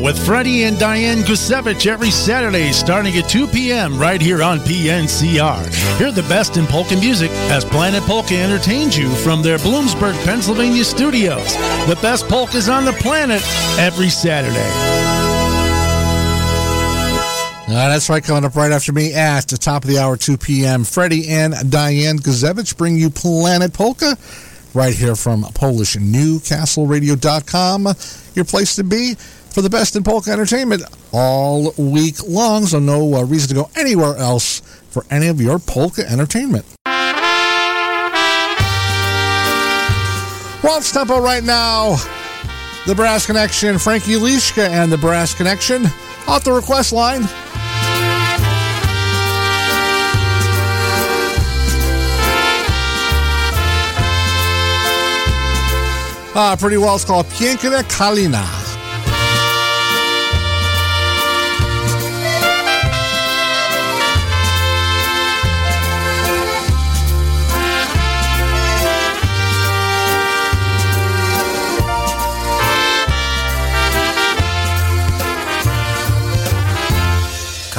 Speaker 22: With Freddie and Diane Gusevich every Saturday starting at 2 p.m. right here on PNCR. Hear the best in polka music as Planet Polka entertains you from their Bloomsburg, Pennsylvania studios. The best polkas on the planet every Saturday.
Speaker 5: Uh, that's right, coming up right after me at the top of the hour, 2 p.m. Freddie and Diane Gazevich bring you Planet Polka right here from PolishNewcastleRadio.com, your place to be for the best in polka entertainment all week long. So, no uh, reason to go anywhere else for any of your polka entertainment. Waltz Tempo right now. The Brass Connection, Frankie Lishka and the Brass Connection off the request line. Uh, pretty well, it's called Pienkina Kalina.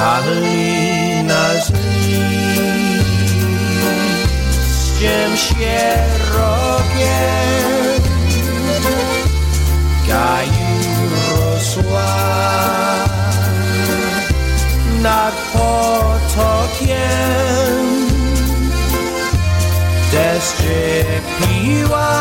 Speaker 14: Kalina z liściem sierogiem rosła nad potokiem deszczyk piła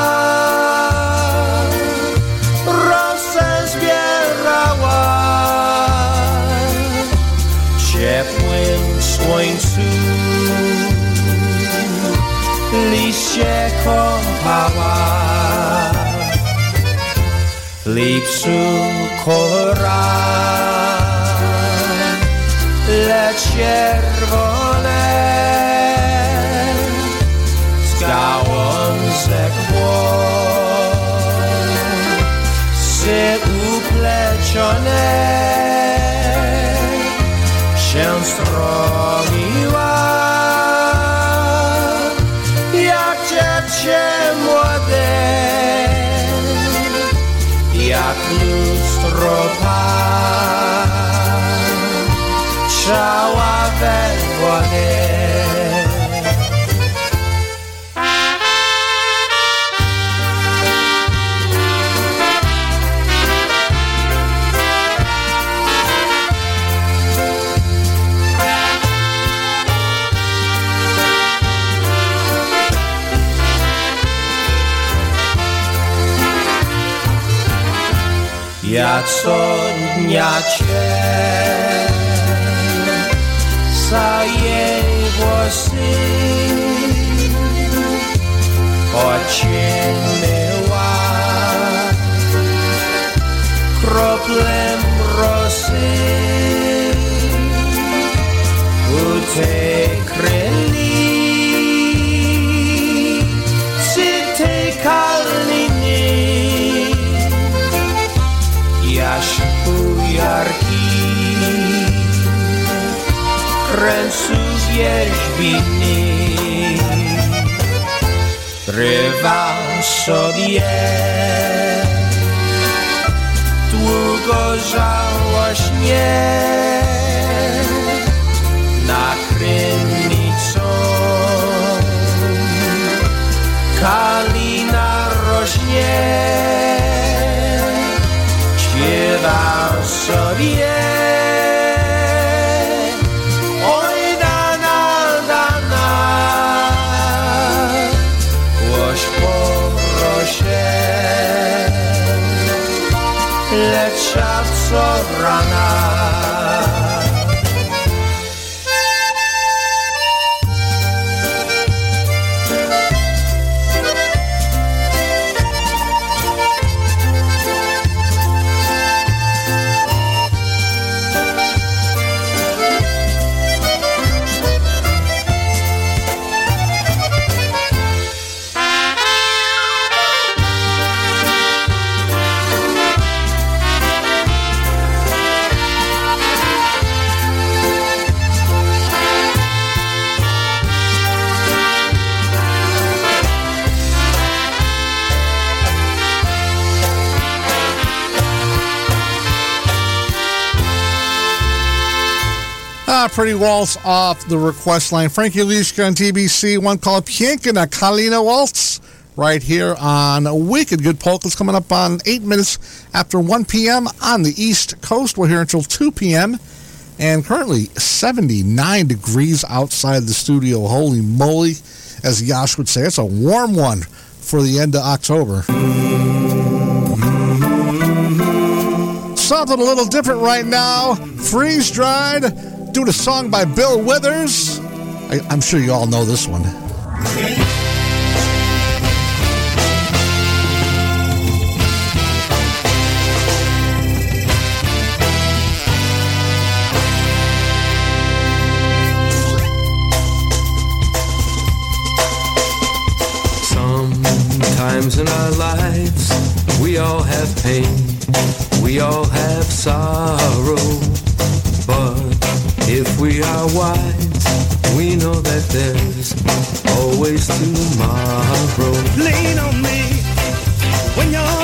Speaker 14: liście kąpała lipsu kora lecz czerwone z gałązek uplecione Ja co dnia cię za jej włosy ociemyła kroplem rosy u tej kryli kręcu wierzbiny rywam sobie. Długo żałośnie. Na krynicą kalina rośnie. Śpiewam sobie для часу
Speaker 5: рана. Pretty Waltz off the request line. Frankie Lishka on TBC, one called Pienkina Kalina Waltz right here on Wicked Good Polka. It's coming up on 8 minutes after 1 p.m. on the East Coast. We're here until 2 p.m. And currently 79 degrees outside the studio. Holy moly, as Yash would say, it's a warm one for the end of October. Something a little different right now. Freeze dried doing a song by Bill Withers. I, I'm sure you all know this one.
Speaker 23: Sometimes in our lives, we all have pain, we all have sorrow. If we are wise, we know that there's always tomorrow.
Speaker 20: Lean on me when you're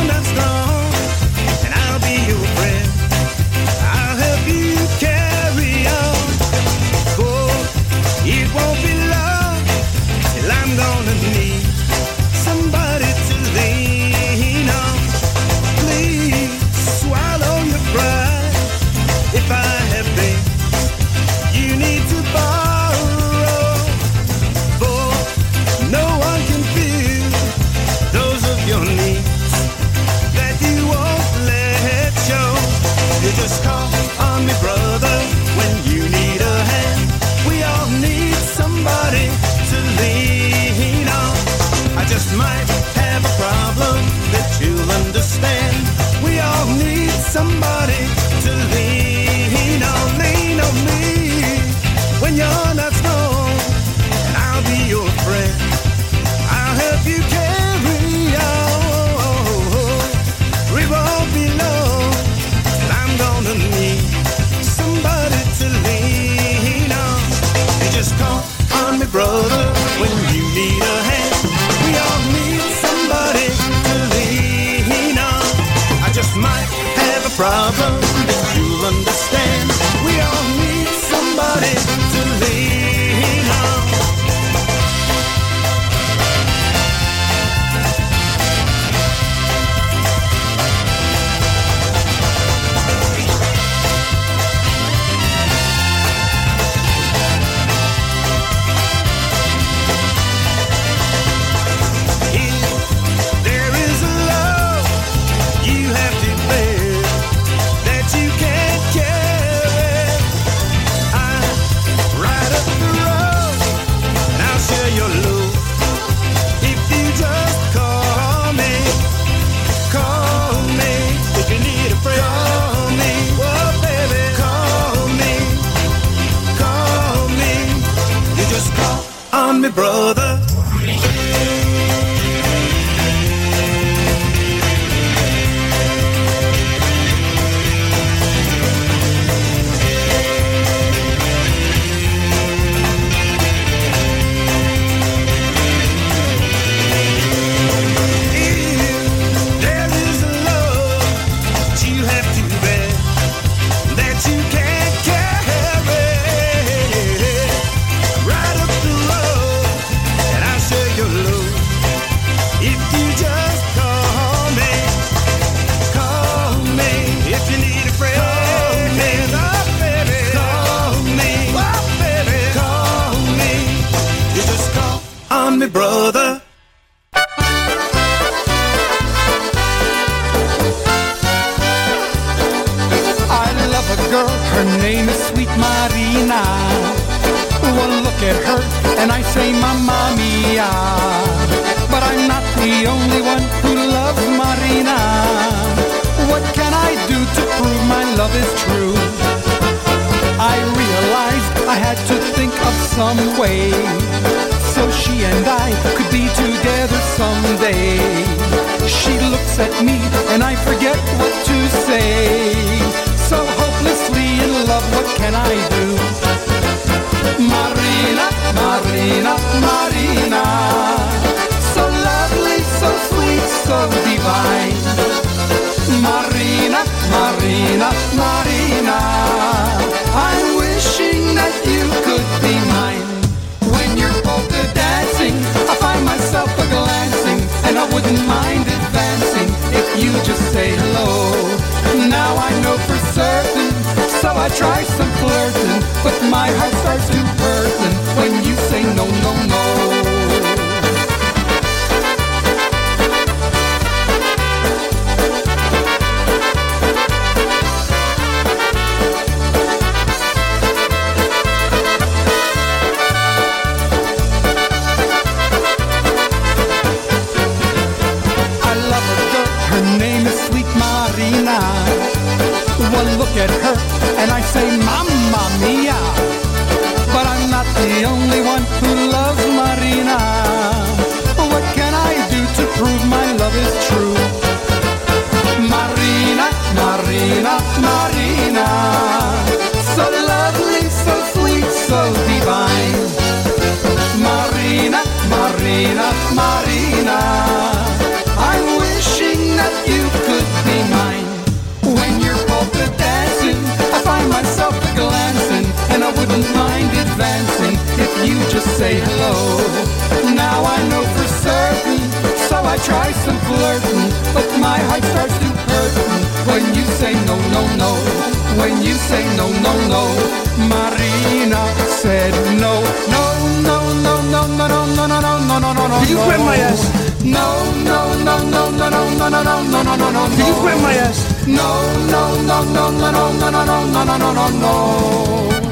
Speaker 20: no,
Speaker 24: no, no, no, no.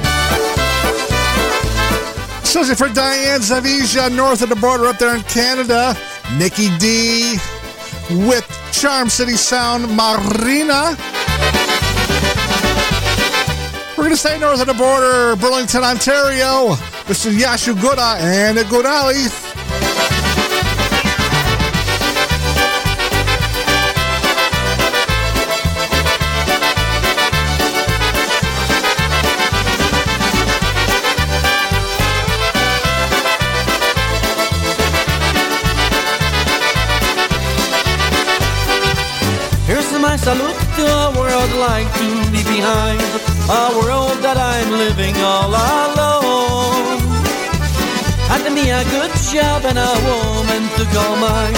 Speaker 5: Especially for Diane Zavija, north of the border up there in Canada. Nikki D with Charm City Sound Marina. We're going to stay north of the border, Burlington, Ontario. Mr. Yashu Guda and Godali.
Speaker 14: Here's my salute to a world like to leave behind, a world that I'm living all alone. Had me a good job and a woman to call mine.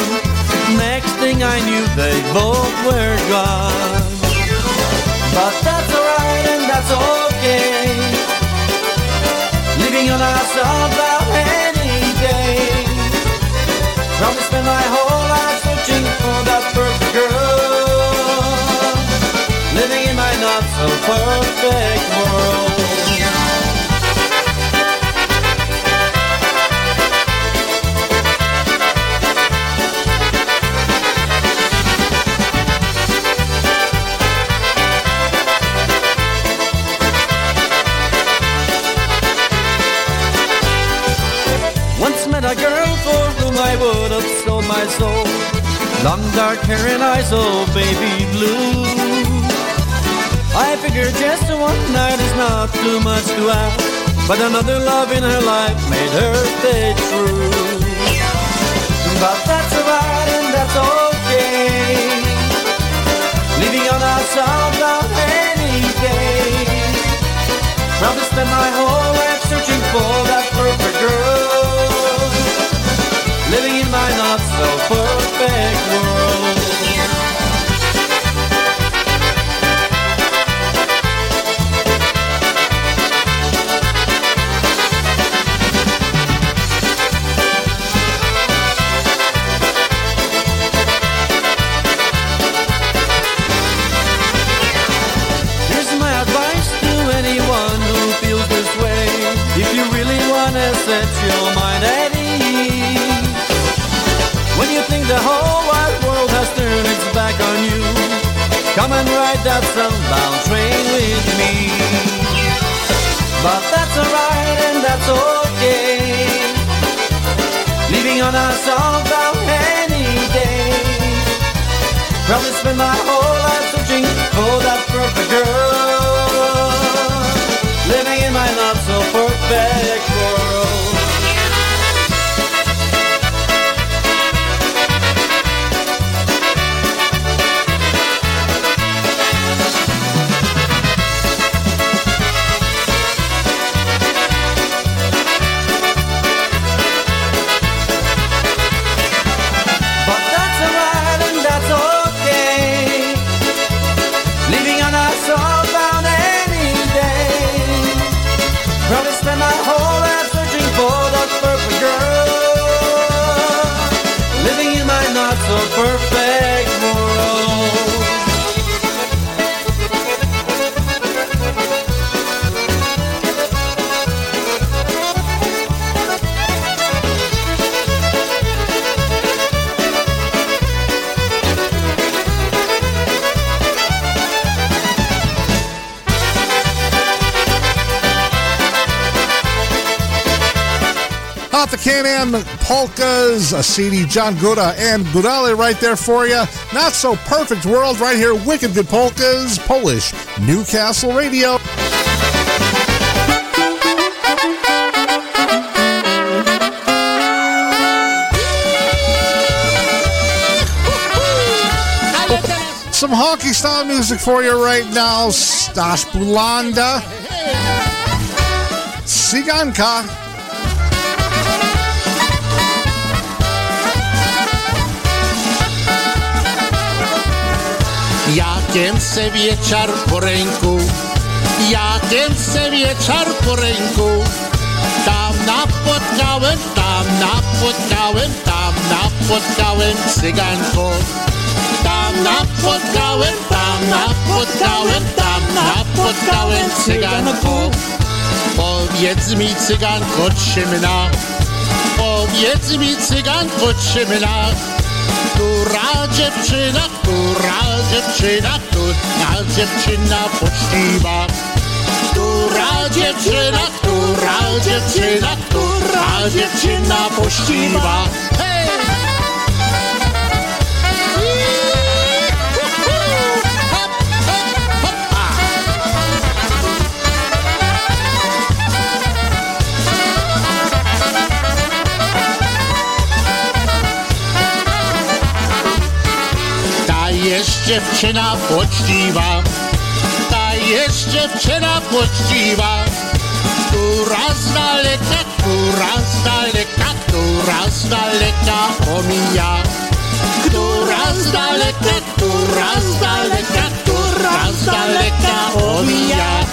Speaker 14: Next thing I knew, they both were gone. But that's alright and that's okay. Living on a about any day. Probably spend my whole not so perfect world. Once met a girl for whom I would have sold my soul. Long dark hair and eyes, oh baby blue. I figured just one night is not too much to ask, but another love in her life made her stay true. But that's alright and that's okay. Leaving on sound on any day. Probably spend my whole life searching for that perfect girl. Living in my not so perfect world. Wanna set your mind at ease, when you think the whole wide world has turned its back on you, come and ride that sunbound train with me. But that's alright and that's okay. Leaving on a southbound any day. Probably spend my whole life searching oh, for that perfect girl.
Speaker 5: Pan Am Polkas, a CD, John Guda and Gudale right there for you. Not so perfect world right here, Wicked Good Polkas, Polish, Newcastle Radio. Some honky style music for you right now. Stash Bulanda. Siganka.
Speaker 25: Jakiem se wieczar po ręku, jakiem se wieczar po ręku. Tam napotkałem, tam napotkałem, tam napotkałem cyganko. Tam napotkałem, tam napotkałem, tam napotkałem cyganko. Powiedz mi cyganko czymna, powiedz mi cyganko czymna. Która dziewczyna, która dziewczyna, która dziewczyna poczciwa. Która dziewczyna, która dziewczyna, która dziewczyna poczciwa. Hej! Dziewczyna poczciwa, ta jest dziewczyna poczciwa, która z daleka, która z daleka, która z daleka omija. Która z daleka, która z daleka, która z daleka omija.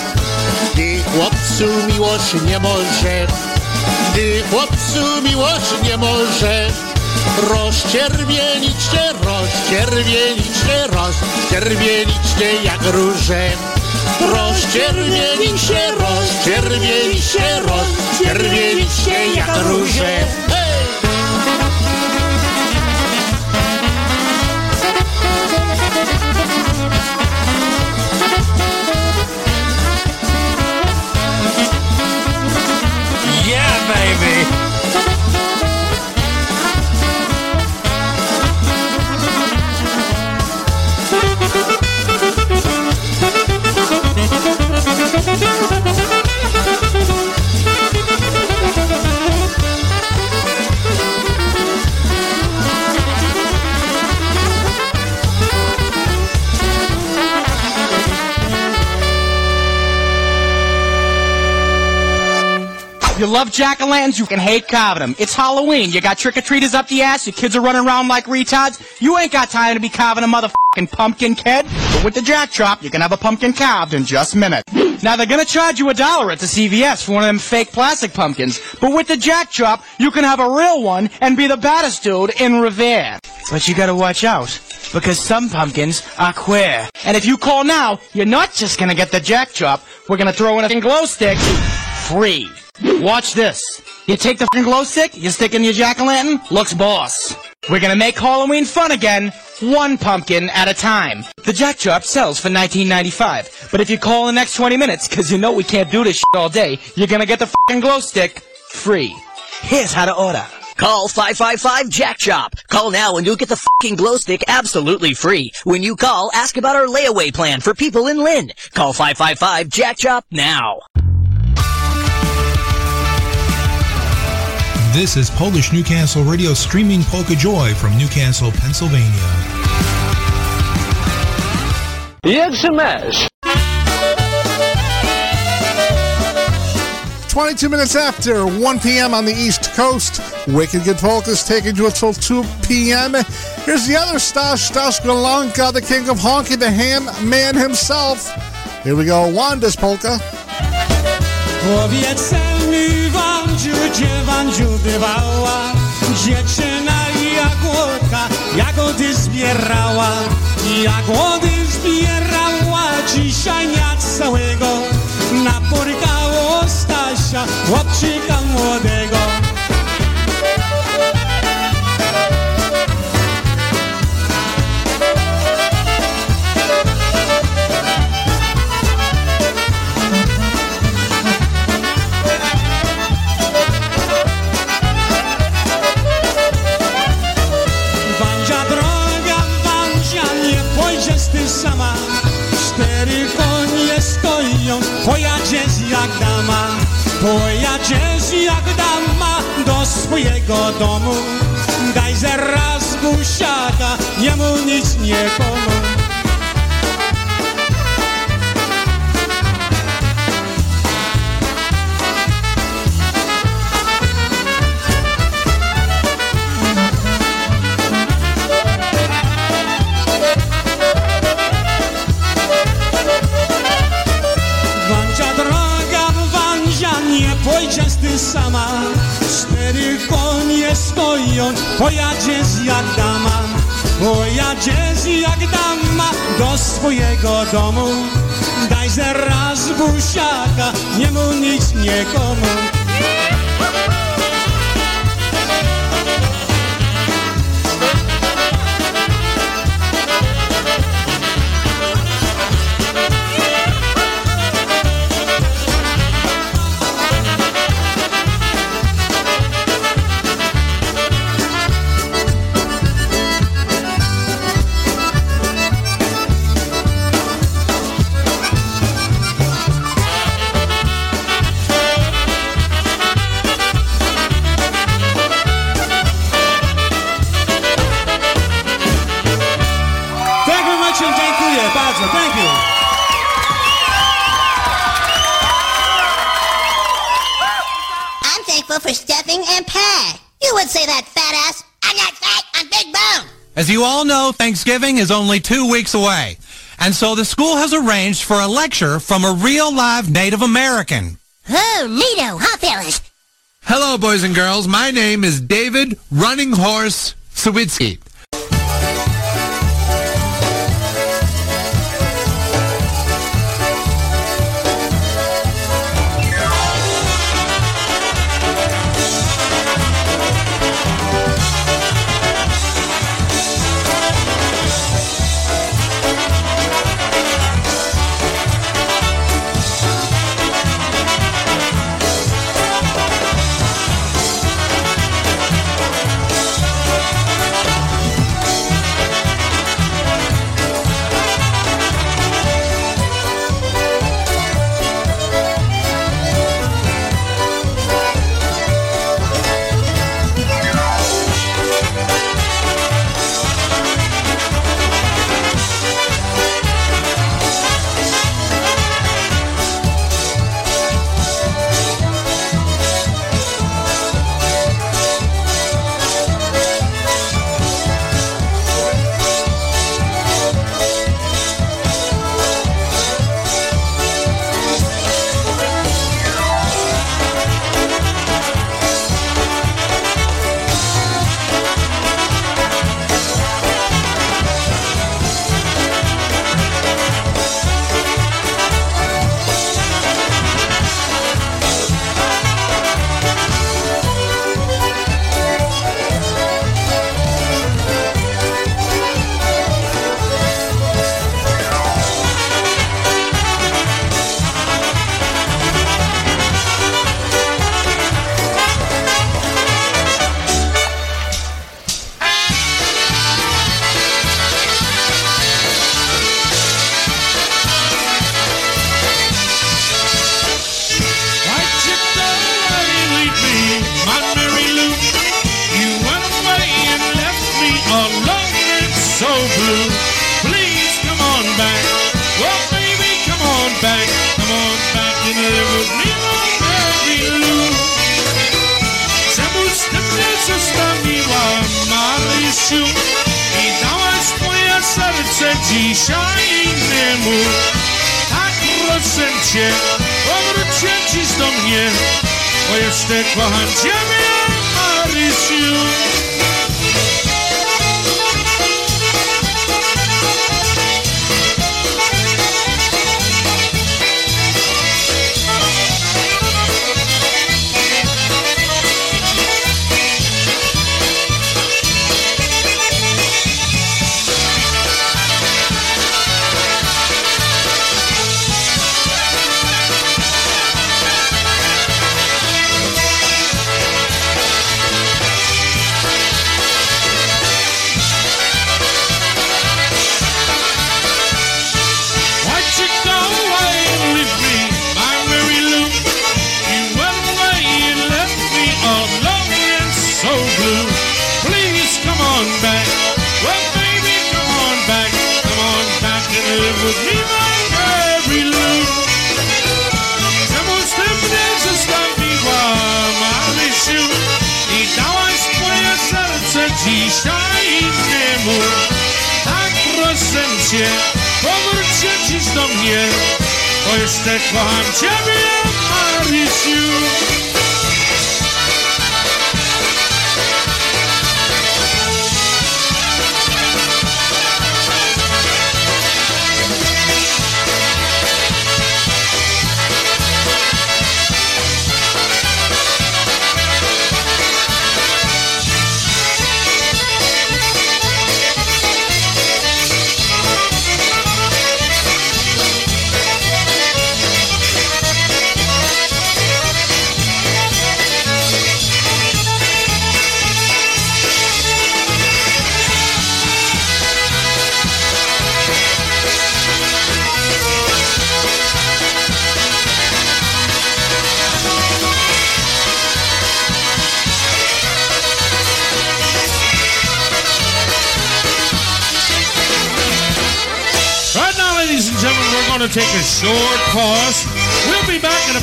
Speaker 25: Gdy chłopcu miłość nie może, gdy chłopcu miłość nie może, rozczerwienić się, rozczerwienić się, rozczerwienić się jak róże. Rozczerwienić się, rozczerwienić się, rozczerwienić się jak róże.
Speaker 26: Love jack-o'-lanterns, you can hate carving them. It's Halloween. You got trick-or-treaters up the ass, your kids are running around like retards. You ain't got time to be carving a motherfucking pumpkin, kid. But with the jack chop, you can have a pumpkin carved in just minutes. Now they're gonna charge you a dollar at the CVS for one of them fake plastic pumpkins. But with the jack chop, you can have a real one and be the baddest dude in Revere. But you gotta watch out. Because some pumpkins are queer. And if you call now, you're not just gonna get the jack chop, we're gonna throw in a glow stick free. Watch this. You take the fucking glow stick, you stick in your jack-o'-lantern, looks boss. We're gonna make Halloween fun again, one pumpkin at a time. The Jack Chop sells for $19.95, but if you call in the next 20 minutes, cause you know we can't do this all day, you're gonna get the fucking glow stick free. Here's how to order.
Speaker 27: Call 555 Jack Chop. Call now and you'll get the fucking glow stick absolutely free. When you call, ask about our layaway plan for people in Lynn. Call 555 Jack Chop now.
Speaker 28: This is Polish Newcastle Radio streaming Polka Joy from Newcastle, Pennsylvania.
Speaker 29: Jedź mesz!
Speaker 5: 22 minutes after 1 p.m. on the East Coast. Wicked Good Polka is taking you until 2 p.m. Here's the other Stash, Stash Golonka, the king of honky, the hand man himself. Here we go, Wanda's Polka.
Speaker 30: Mi, Wandziu, bywała? Dziewczyna jagódka, jagody zbierała. Jagody zbierała dzisiaj dnia całego. Naporykało Stasia, chłopczyka młodego.
Speaker 15: Stoją, pojadziesz jak dama, pojadziesz jak dama do swojego domu. Daj zaraz busiaka, jemu nic nie komu. gwiazdy sama. Cztery konie stoją, pojadzie z jak dama Pojadzie z jak dama do swojego domu. Daj zaraz busiaka, niemu nic,
Speaker 31: nikomu say that, fat ass. I'm not fat, I'm big bone.
Speaker 32: As you all know, Thanksgiving is only two weeks away. And so the school has arranged for a lecture from a real live Native American.
Speaker 31: Oh, neato, huh, fellas?
Speaker 33: Hello, boys and girls. My name is David Running Horse Sawitsky.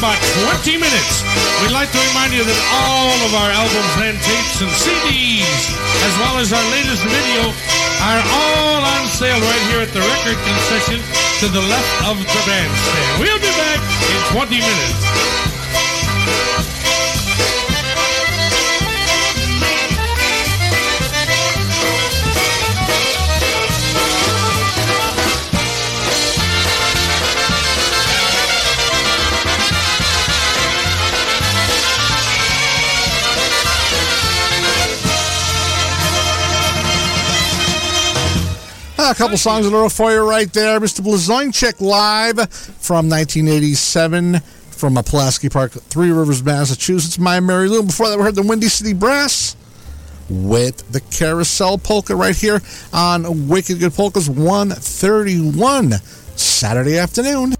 Speaker 34: About 20 minutes. We'd like to remind you that all of our albums and tapes and CDs, as well as our latest video, are all on sale right here at the record concession to the left of the bandstand. We'll be back in 20 minutes.
Speaker 5: Ah, a couple songs in a row for you right there. Mr. Blazonczyk live from 1987 from a Pulaski Park, Three Rivers, Massachusetts. My Mary Lou. Before that, we heard the Windy City Brass with the Carousel Polka right here on Wicked Good Polkas 131 Saturday afternoon.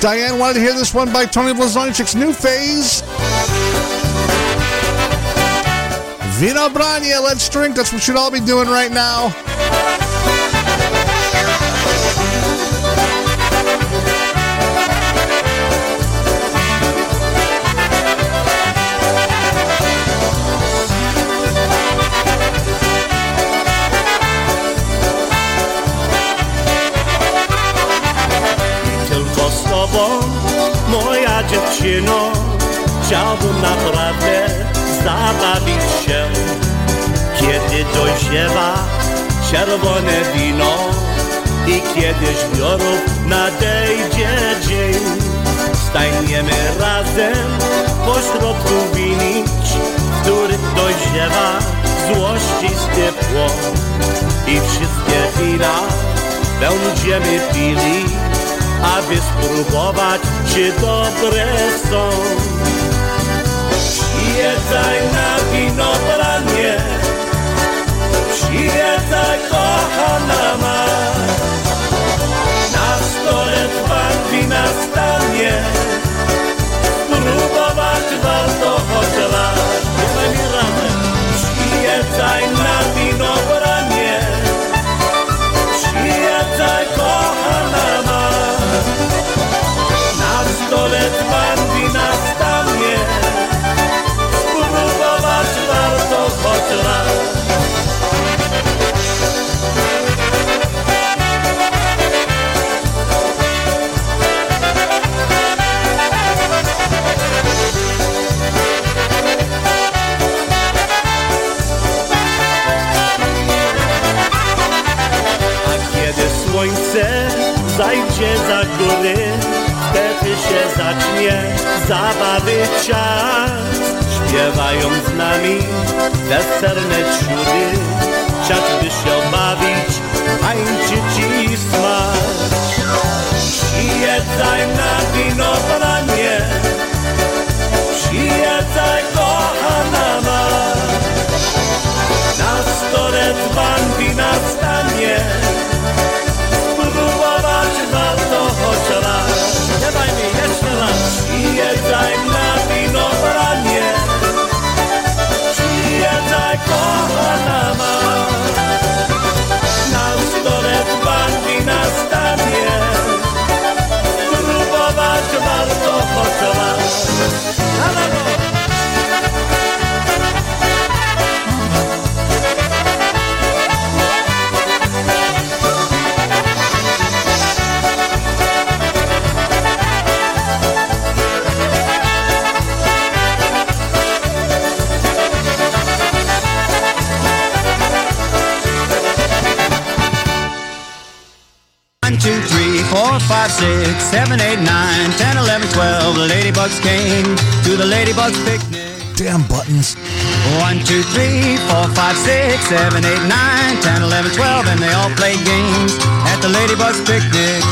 Speaker 5: Diane wanted to hear this one by Tony Blazonczyk's new phase. Winobranie, let's drink. That's what we should all be doing right now.
Speaker 12: Tylko z tobą, moja dziewczyno, chciałbym naprawdę zabawić się. Kiedy dojrzewa czerwone wino i kiedy zbiorów nadejdzie dzień, staniemy razem pośrodku winić, w których dojrzewa złości z ciepło i wszystkie wina będziemy pili aby spróbować, czy dobre są. Przyjeżdżaj na winobranie, przyjeżdżaj kochana ma. Na stole dzban wina stanie, Śpiewają z nami weserne ciury. Czas by się bawić, tańczyć i smać Przyjeżdżaj na winobranie Przyjeżdżaj kochana ma. Na stole dzban wina Oh
Speaker 7: five, six, seven, eight, nine, ten, eleven, twelve. The ladybugs came to the ladybugs picnic.
Speaker 5: Damn buttons.
Speaker 7: One, two, three, four, five, six, seven, eight, nine, ten, eleven, twelve, and they all played games at the ladybugs picnic.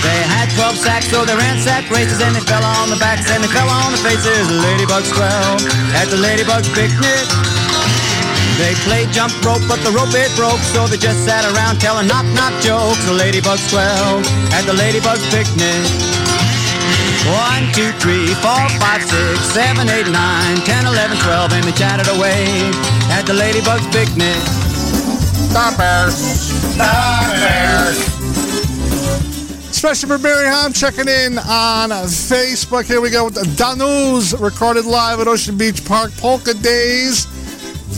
Speaker 7: They had 12 sacks, so they ran sack races, and they fell on the backs, and they fell on the faces. The ladybugs 12 at the ladybugs picnic. They played jump rope, but the rope it broke, so they just sat around telling knock knock jokes. The ladybugs 12 at the ladybugs picnic. One, two, three, four, five, six, seven, eight, nine, ten, eleven, twelve, and they chatted away at the ladybugs picnic.
Speaker 5: Stop Bears. Stop Bears. Especially for Mary Ham checking in on Facebook. Here we go with the Danus recorded live at Ocean Beach Park Polka Days.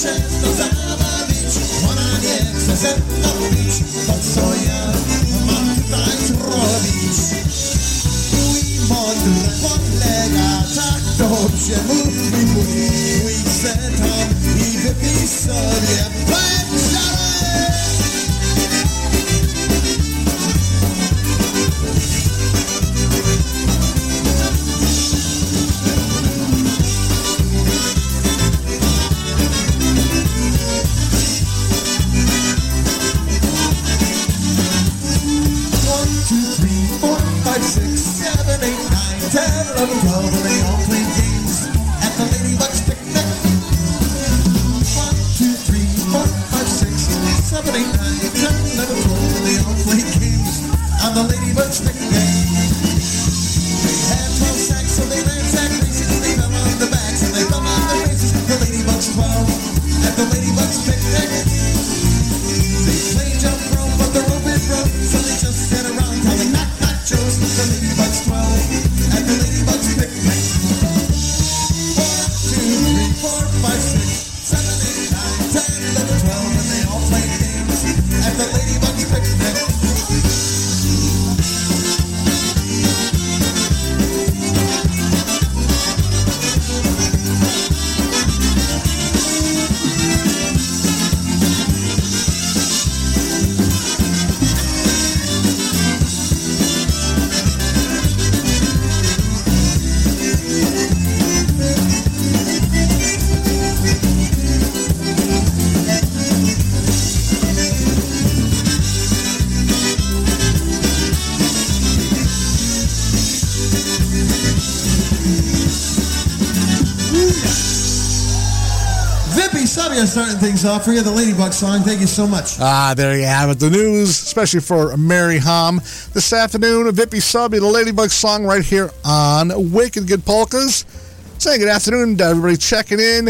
Speaker 17: muszę to zabawić Ona nie chce ze mną pić To co ja mam tutaj zrobić Mój modr podlega. Tak dobrze Mówi mój, mój zetan i wypij sobie starting things off for you, the Ladybug song. Thank you so much.
Speaker 5: Ah, there you have it. The news, especially for Mary Hom. This afternoon, Vippy Subby, the Ladybug song right here on Wicked Good Polkas. Saying good afternoon to everybody checking in.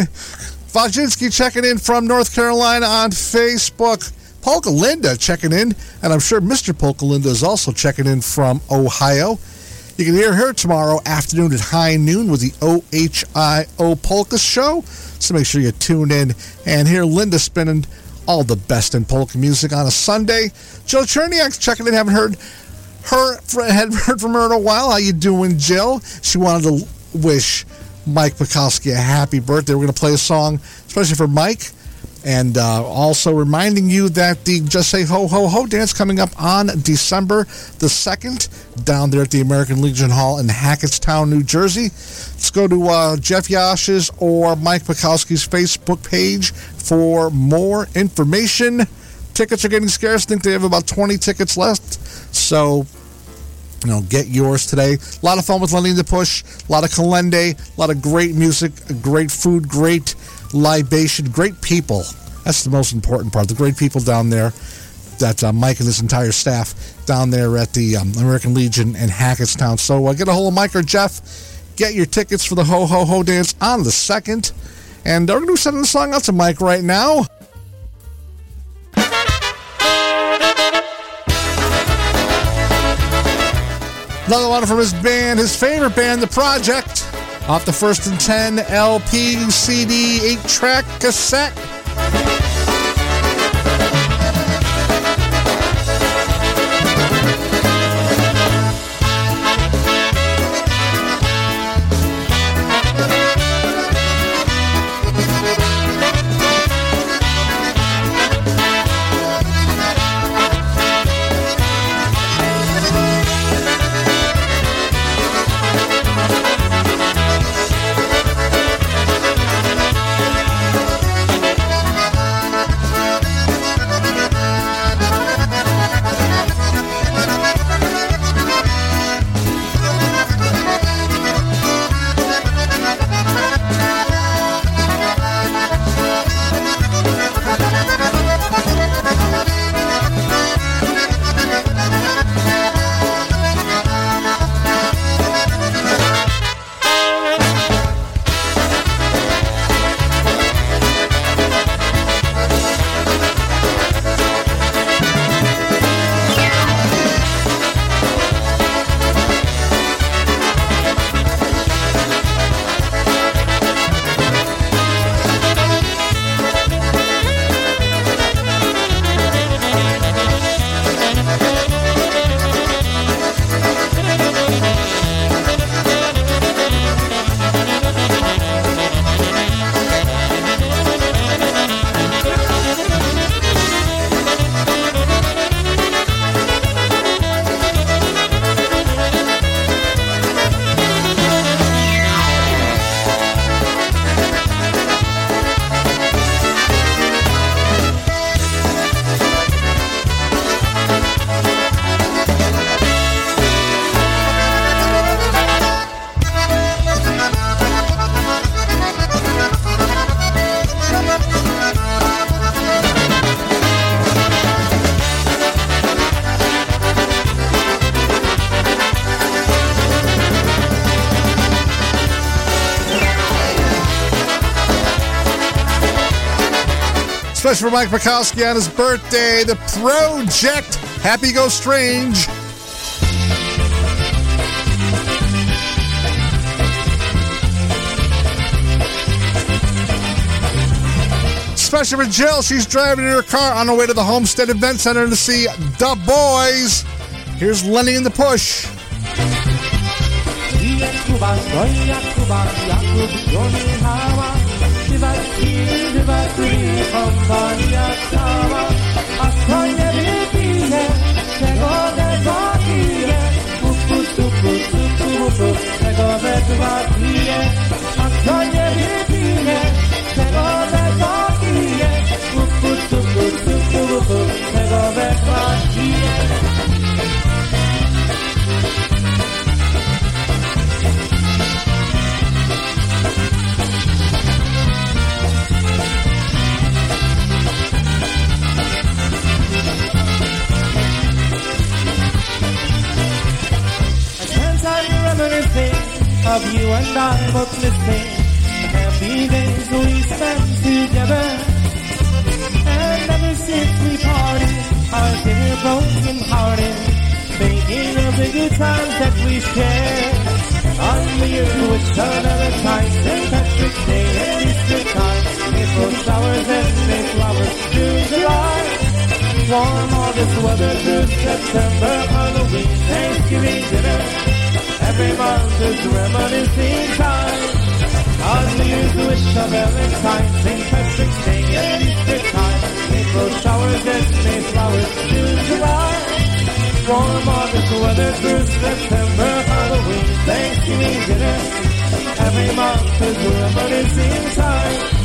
Speaker 5: Wojcinski checking in from North Carolina on Facebook. Polka Linda checking in. And I'm sure Mr. Polka Linda is also checking in from Ohio. You can hear her tomorrow afternoon at high noon with the OHIO Polka Show. So make sure you tune in and hear Linda spinning all the best in polka music on a Sunday. Jill Cherniak's checking in. Haven't heard her had heard from her in a while. How you doing, Jill? She wanted to wish Mike Pikowski a happy birthday. We're going to play a song, especially for Mike. And uh, also reminding you that the Just Say Ho Ho Ho dance coming up on December the 2nd down there at the American Legion Hall in Hackettstown, New Jersey. Let's go to uh, Jeff Yash's or Mike Pikowski's Facebook page for more information. Tickets are getting scarce. I think they have about 20 tickets left. So you know, get yours today. A lot of fun with Lenny the Push, a lot of Kalende, a lot of great music, great food, great libation, great people. That's the most important part. The great people down there that uh, Mike and his entire staff down there at the um, American Legion in Hackettstown. So uh, get a hold of Mike or Jeff. Get your tickets for the Ho Ho Ho dance on the 2nd. And we're going to be sending the song out to Mike right now. Another one from his band, his favorite band, The Project, off the first and 10 LP, CD, 8 track cassette. For Mike Mikowski on his birthday, The Project. Happy Go Strange. Special for Jill. She's driving in her car on her way to the Homestead Event Center to see The Boys. Here's Lenny in the Push.
Speaker 30: Tego we dwa pije, a of you and I both missing happy days we spent together? And ever since we parted, been here broken hearted, thinking of the good times that we shared. On the year which another time, St. Patrick's Day and Easter time, April showers and Mayflowers, June, July. Warm August weather through September, Halloween, Thanksgiving dinner. Every month is reminiscing time. On the year's wish of Valentine, St. Patrick's Day and Easter time. April showers and Mayflowers, June, July. Warm August weather through September, Halloween, Thanksgiving dinner. Every month is reminiscing time.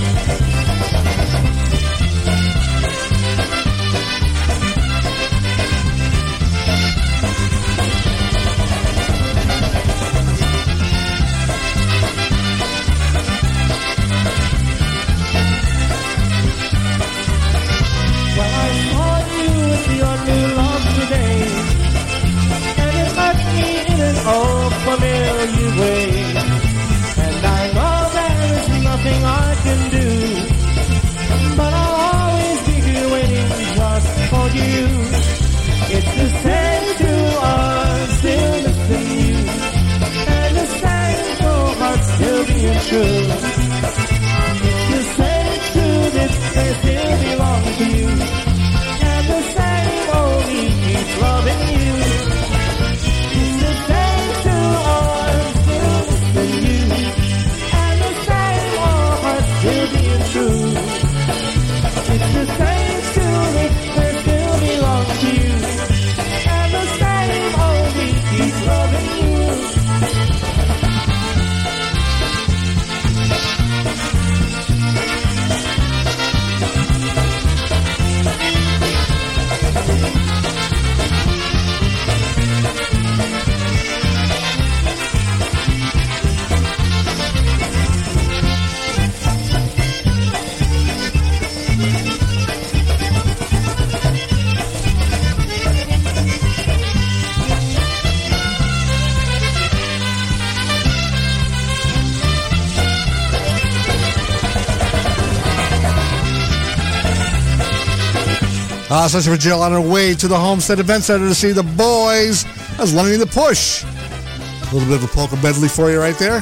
Speaker 5: For Jill on her way to the Homestead Event Center to see the boys. Was Lenny the Push. A little bit of a polka medley for you right there.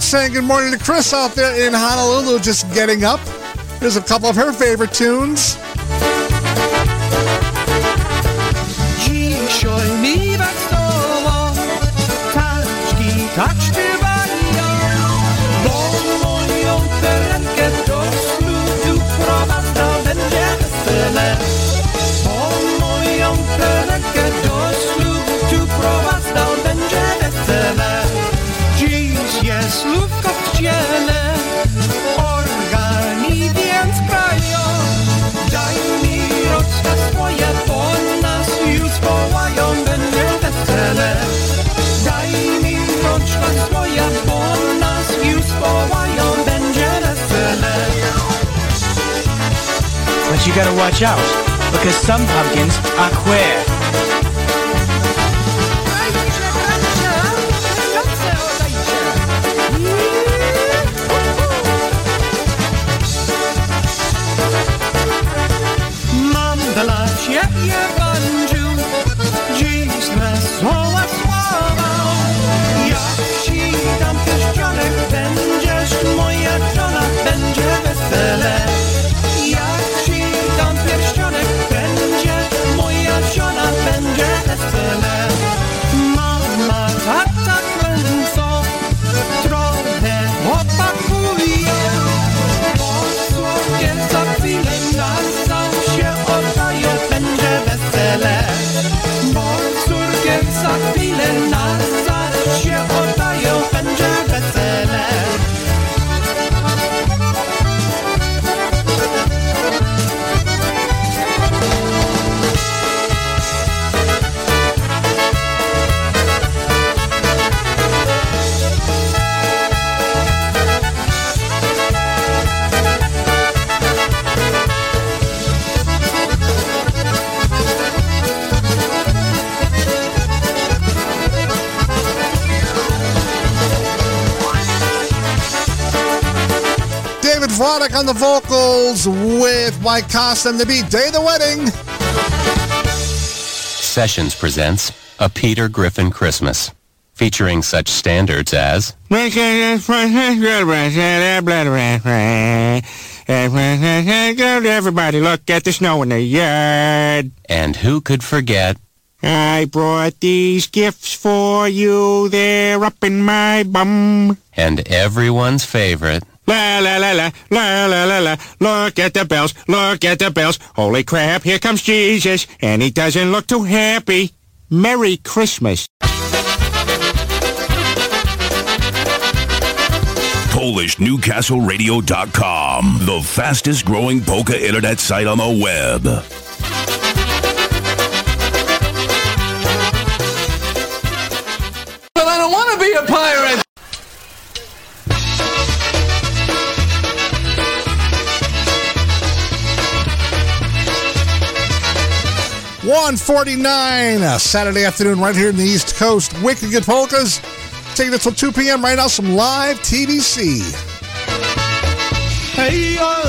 Speaker 5: Saying good morning to Chris out there in Honolulu, just getting up. Here's a couple of her favorite tunes.
Speaker 26: But you gotta watch out, because some pumpkins are queer.
Speaker 5: David on the vocals with Mike Costa and the beat. Day of the wedding.
Speaker 35: Sessions presents A Peter Griffin Christmas, featuring such standards as
Speaker 36: Everybody look at the snow in the yard.
Speaker 35: And Who Could Forget
Speaker 36: I brought these gifts for you. They're up in my bum.
Speaker 35: and everyone's favorite
Speaker 36: La la la la la la la la. Look at the bells. Look at the bells. Holy crap! Here comes Jesus, and he doesn't look too happy. Merry Christmas.
Speaker 37: PolishNewcastleRadio.com, the fastest growing polka internet site on the web.
Speaker 5: 149, Saturday afternoon, right here in the East Coast. Wicked Good Polkas. Taking it till 2 p.m. right now, some live
Speaker 30: TVC.
Speaker 5: Hey, uh-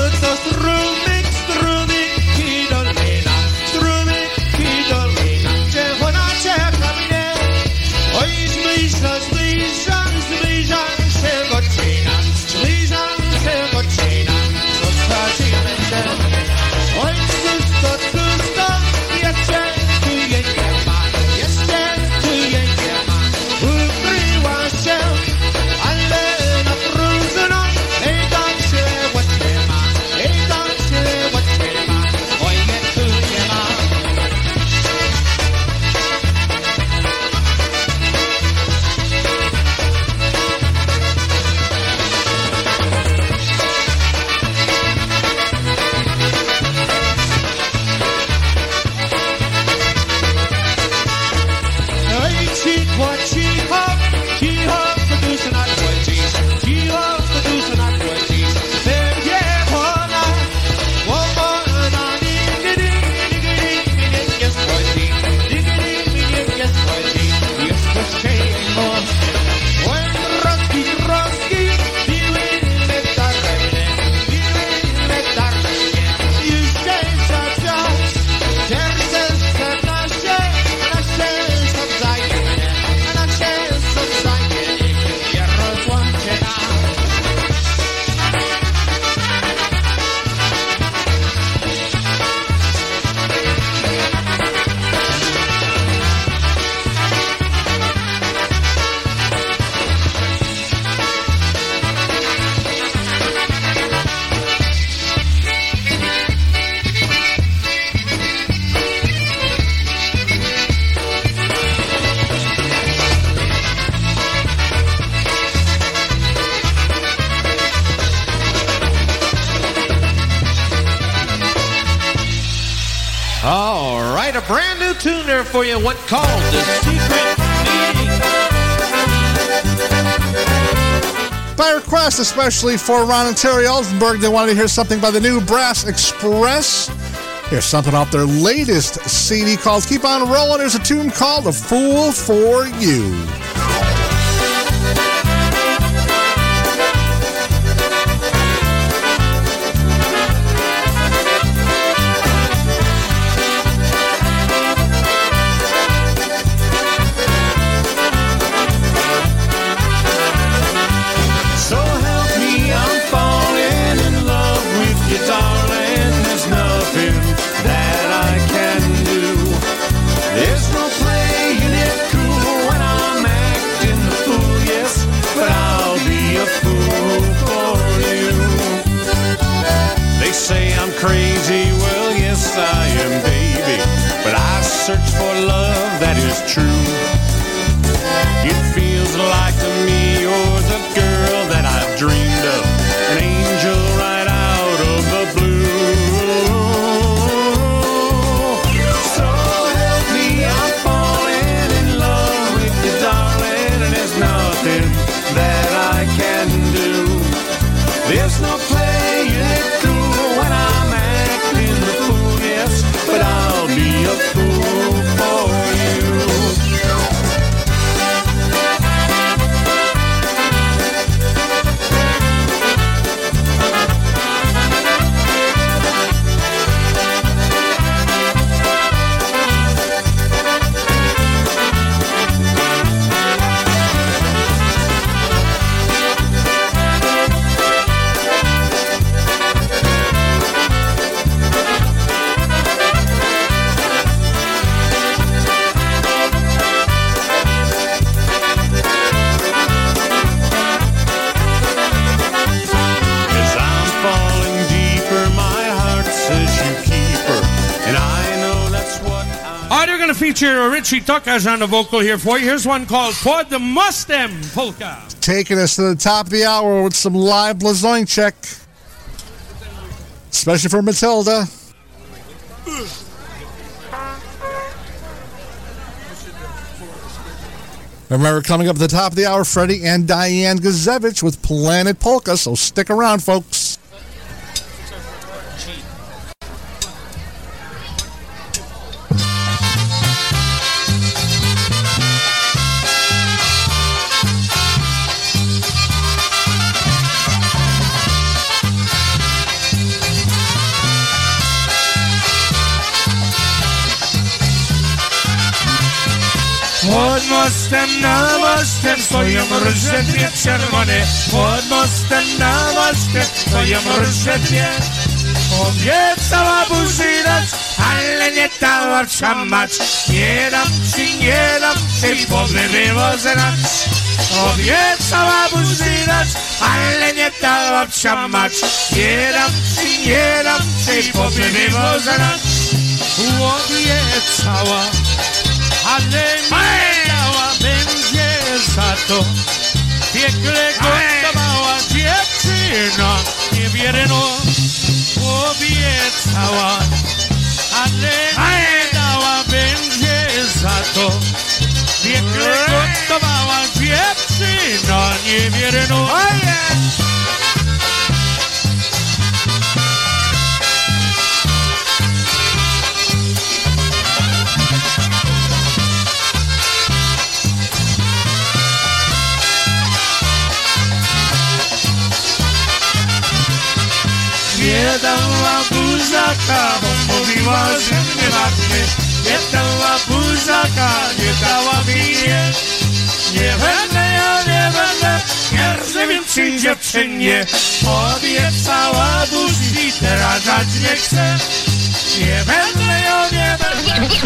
Speaker 5: tune there for you, what called the secret meeting.
Speaker 9: By request, especially for Ron and Terry Oldenburg, they wanted to hear something by the new Brass Express. Here's something off their latest CD called Keep On Rolling. There's a tune called A Fool for You.
Speaker 33: Richie Tucker's on the vocal here for you. Here's one called For the Mustang Polka.
Speaker 9: Taking us to the top of the hour with some live Blazonczyk. Especially for Matilda. Remember, coming up at the top of the hour, Freddie and Diane Gazevich with Planet Polka, so stick around, folks.
Speaker 33: Mostem, na mostem stoją róże dwie czerwone. Pod mostem, na mostem stoją róże dwie. Obiecała buzinać, ale nie dała trzamać. Nie dam ci, nie dam ci, bo my wywozenać. Obiecała buzinać, ale nie dała trzamać. Nie dam ci, nie dam ci, bo my wywozenać. Obiecała, ale nie dała będzie za to. Piekle gotowała dziewczyna niewierno obiecała, ale nie dała będzie za to. Piekle gotowała dziewczyna niewierno. Nie buzaka, bo mówiła, że mnie martwy. Nie dała buzaka, nie dała mi nie. Nie będę, ja nie będę, nie rozumiem przy dziewczynie. Obiecała buzi, teraz dać nie chcę. Nie będę, ja nie będę.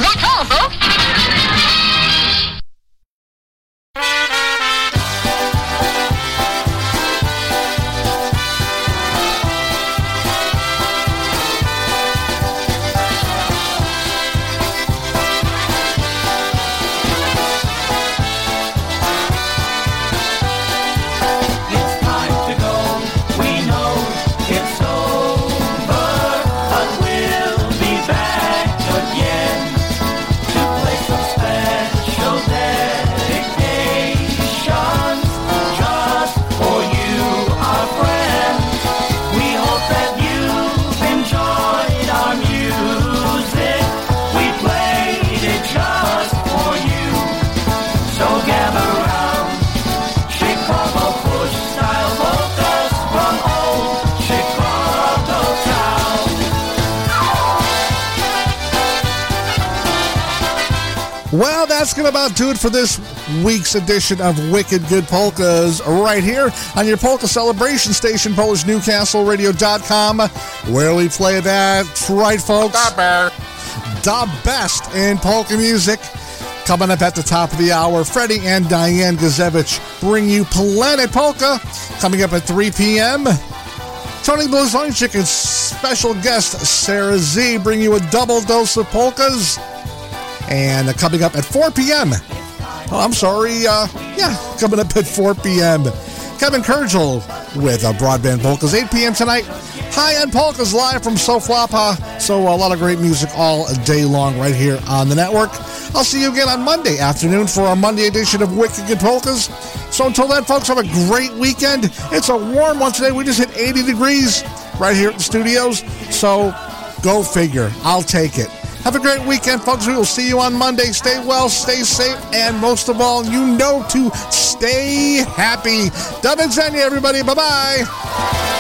Speaker 5: For this week's edition of Wicked Good Polkas right here on your polka celebration station, PolishNewcastleRadio.com, where we play that. that's right, folks. The best in polka music. Coming up at the top of the hour, Freddie and Diane Gazevich bring you Planet Polka. Coming up at 3 p.m., Tony Blazonczyk and special guest Sarah Z bring you a double dose of polkas. And coming up at 4 p.m., oh, I'm sorry, uh, yeah, coming up at 4 p.m., Kevin Kurgel with uh, Broadband Polkas, 8 p.m. tonight. High End Polkas live from Soflapa. So a lot of great music all day long right here on the network. I'll see you again on Monday afternoon for our Monday edition of Wicked Good Polkas. So until then, folks, have a great weekend. It's a warm one today. We just hit 80 degrees right here at the studios. So go figure. I'll take it. Have a great weekend, folks. We will see you on Monday. Stay well, stay safe, and most of all, you know to stay happy. Dub and Zenya, everybody. Bye bye.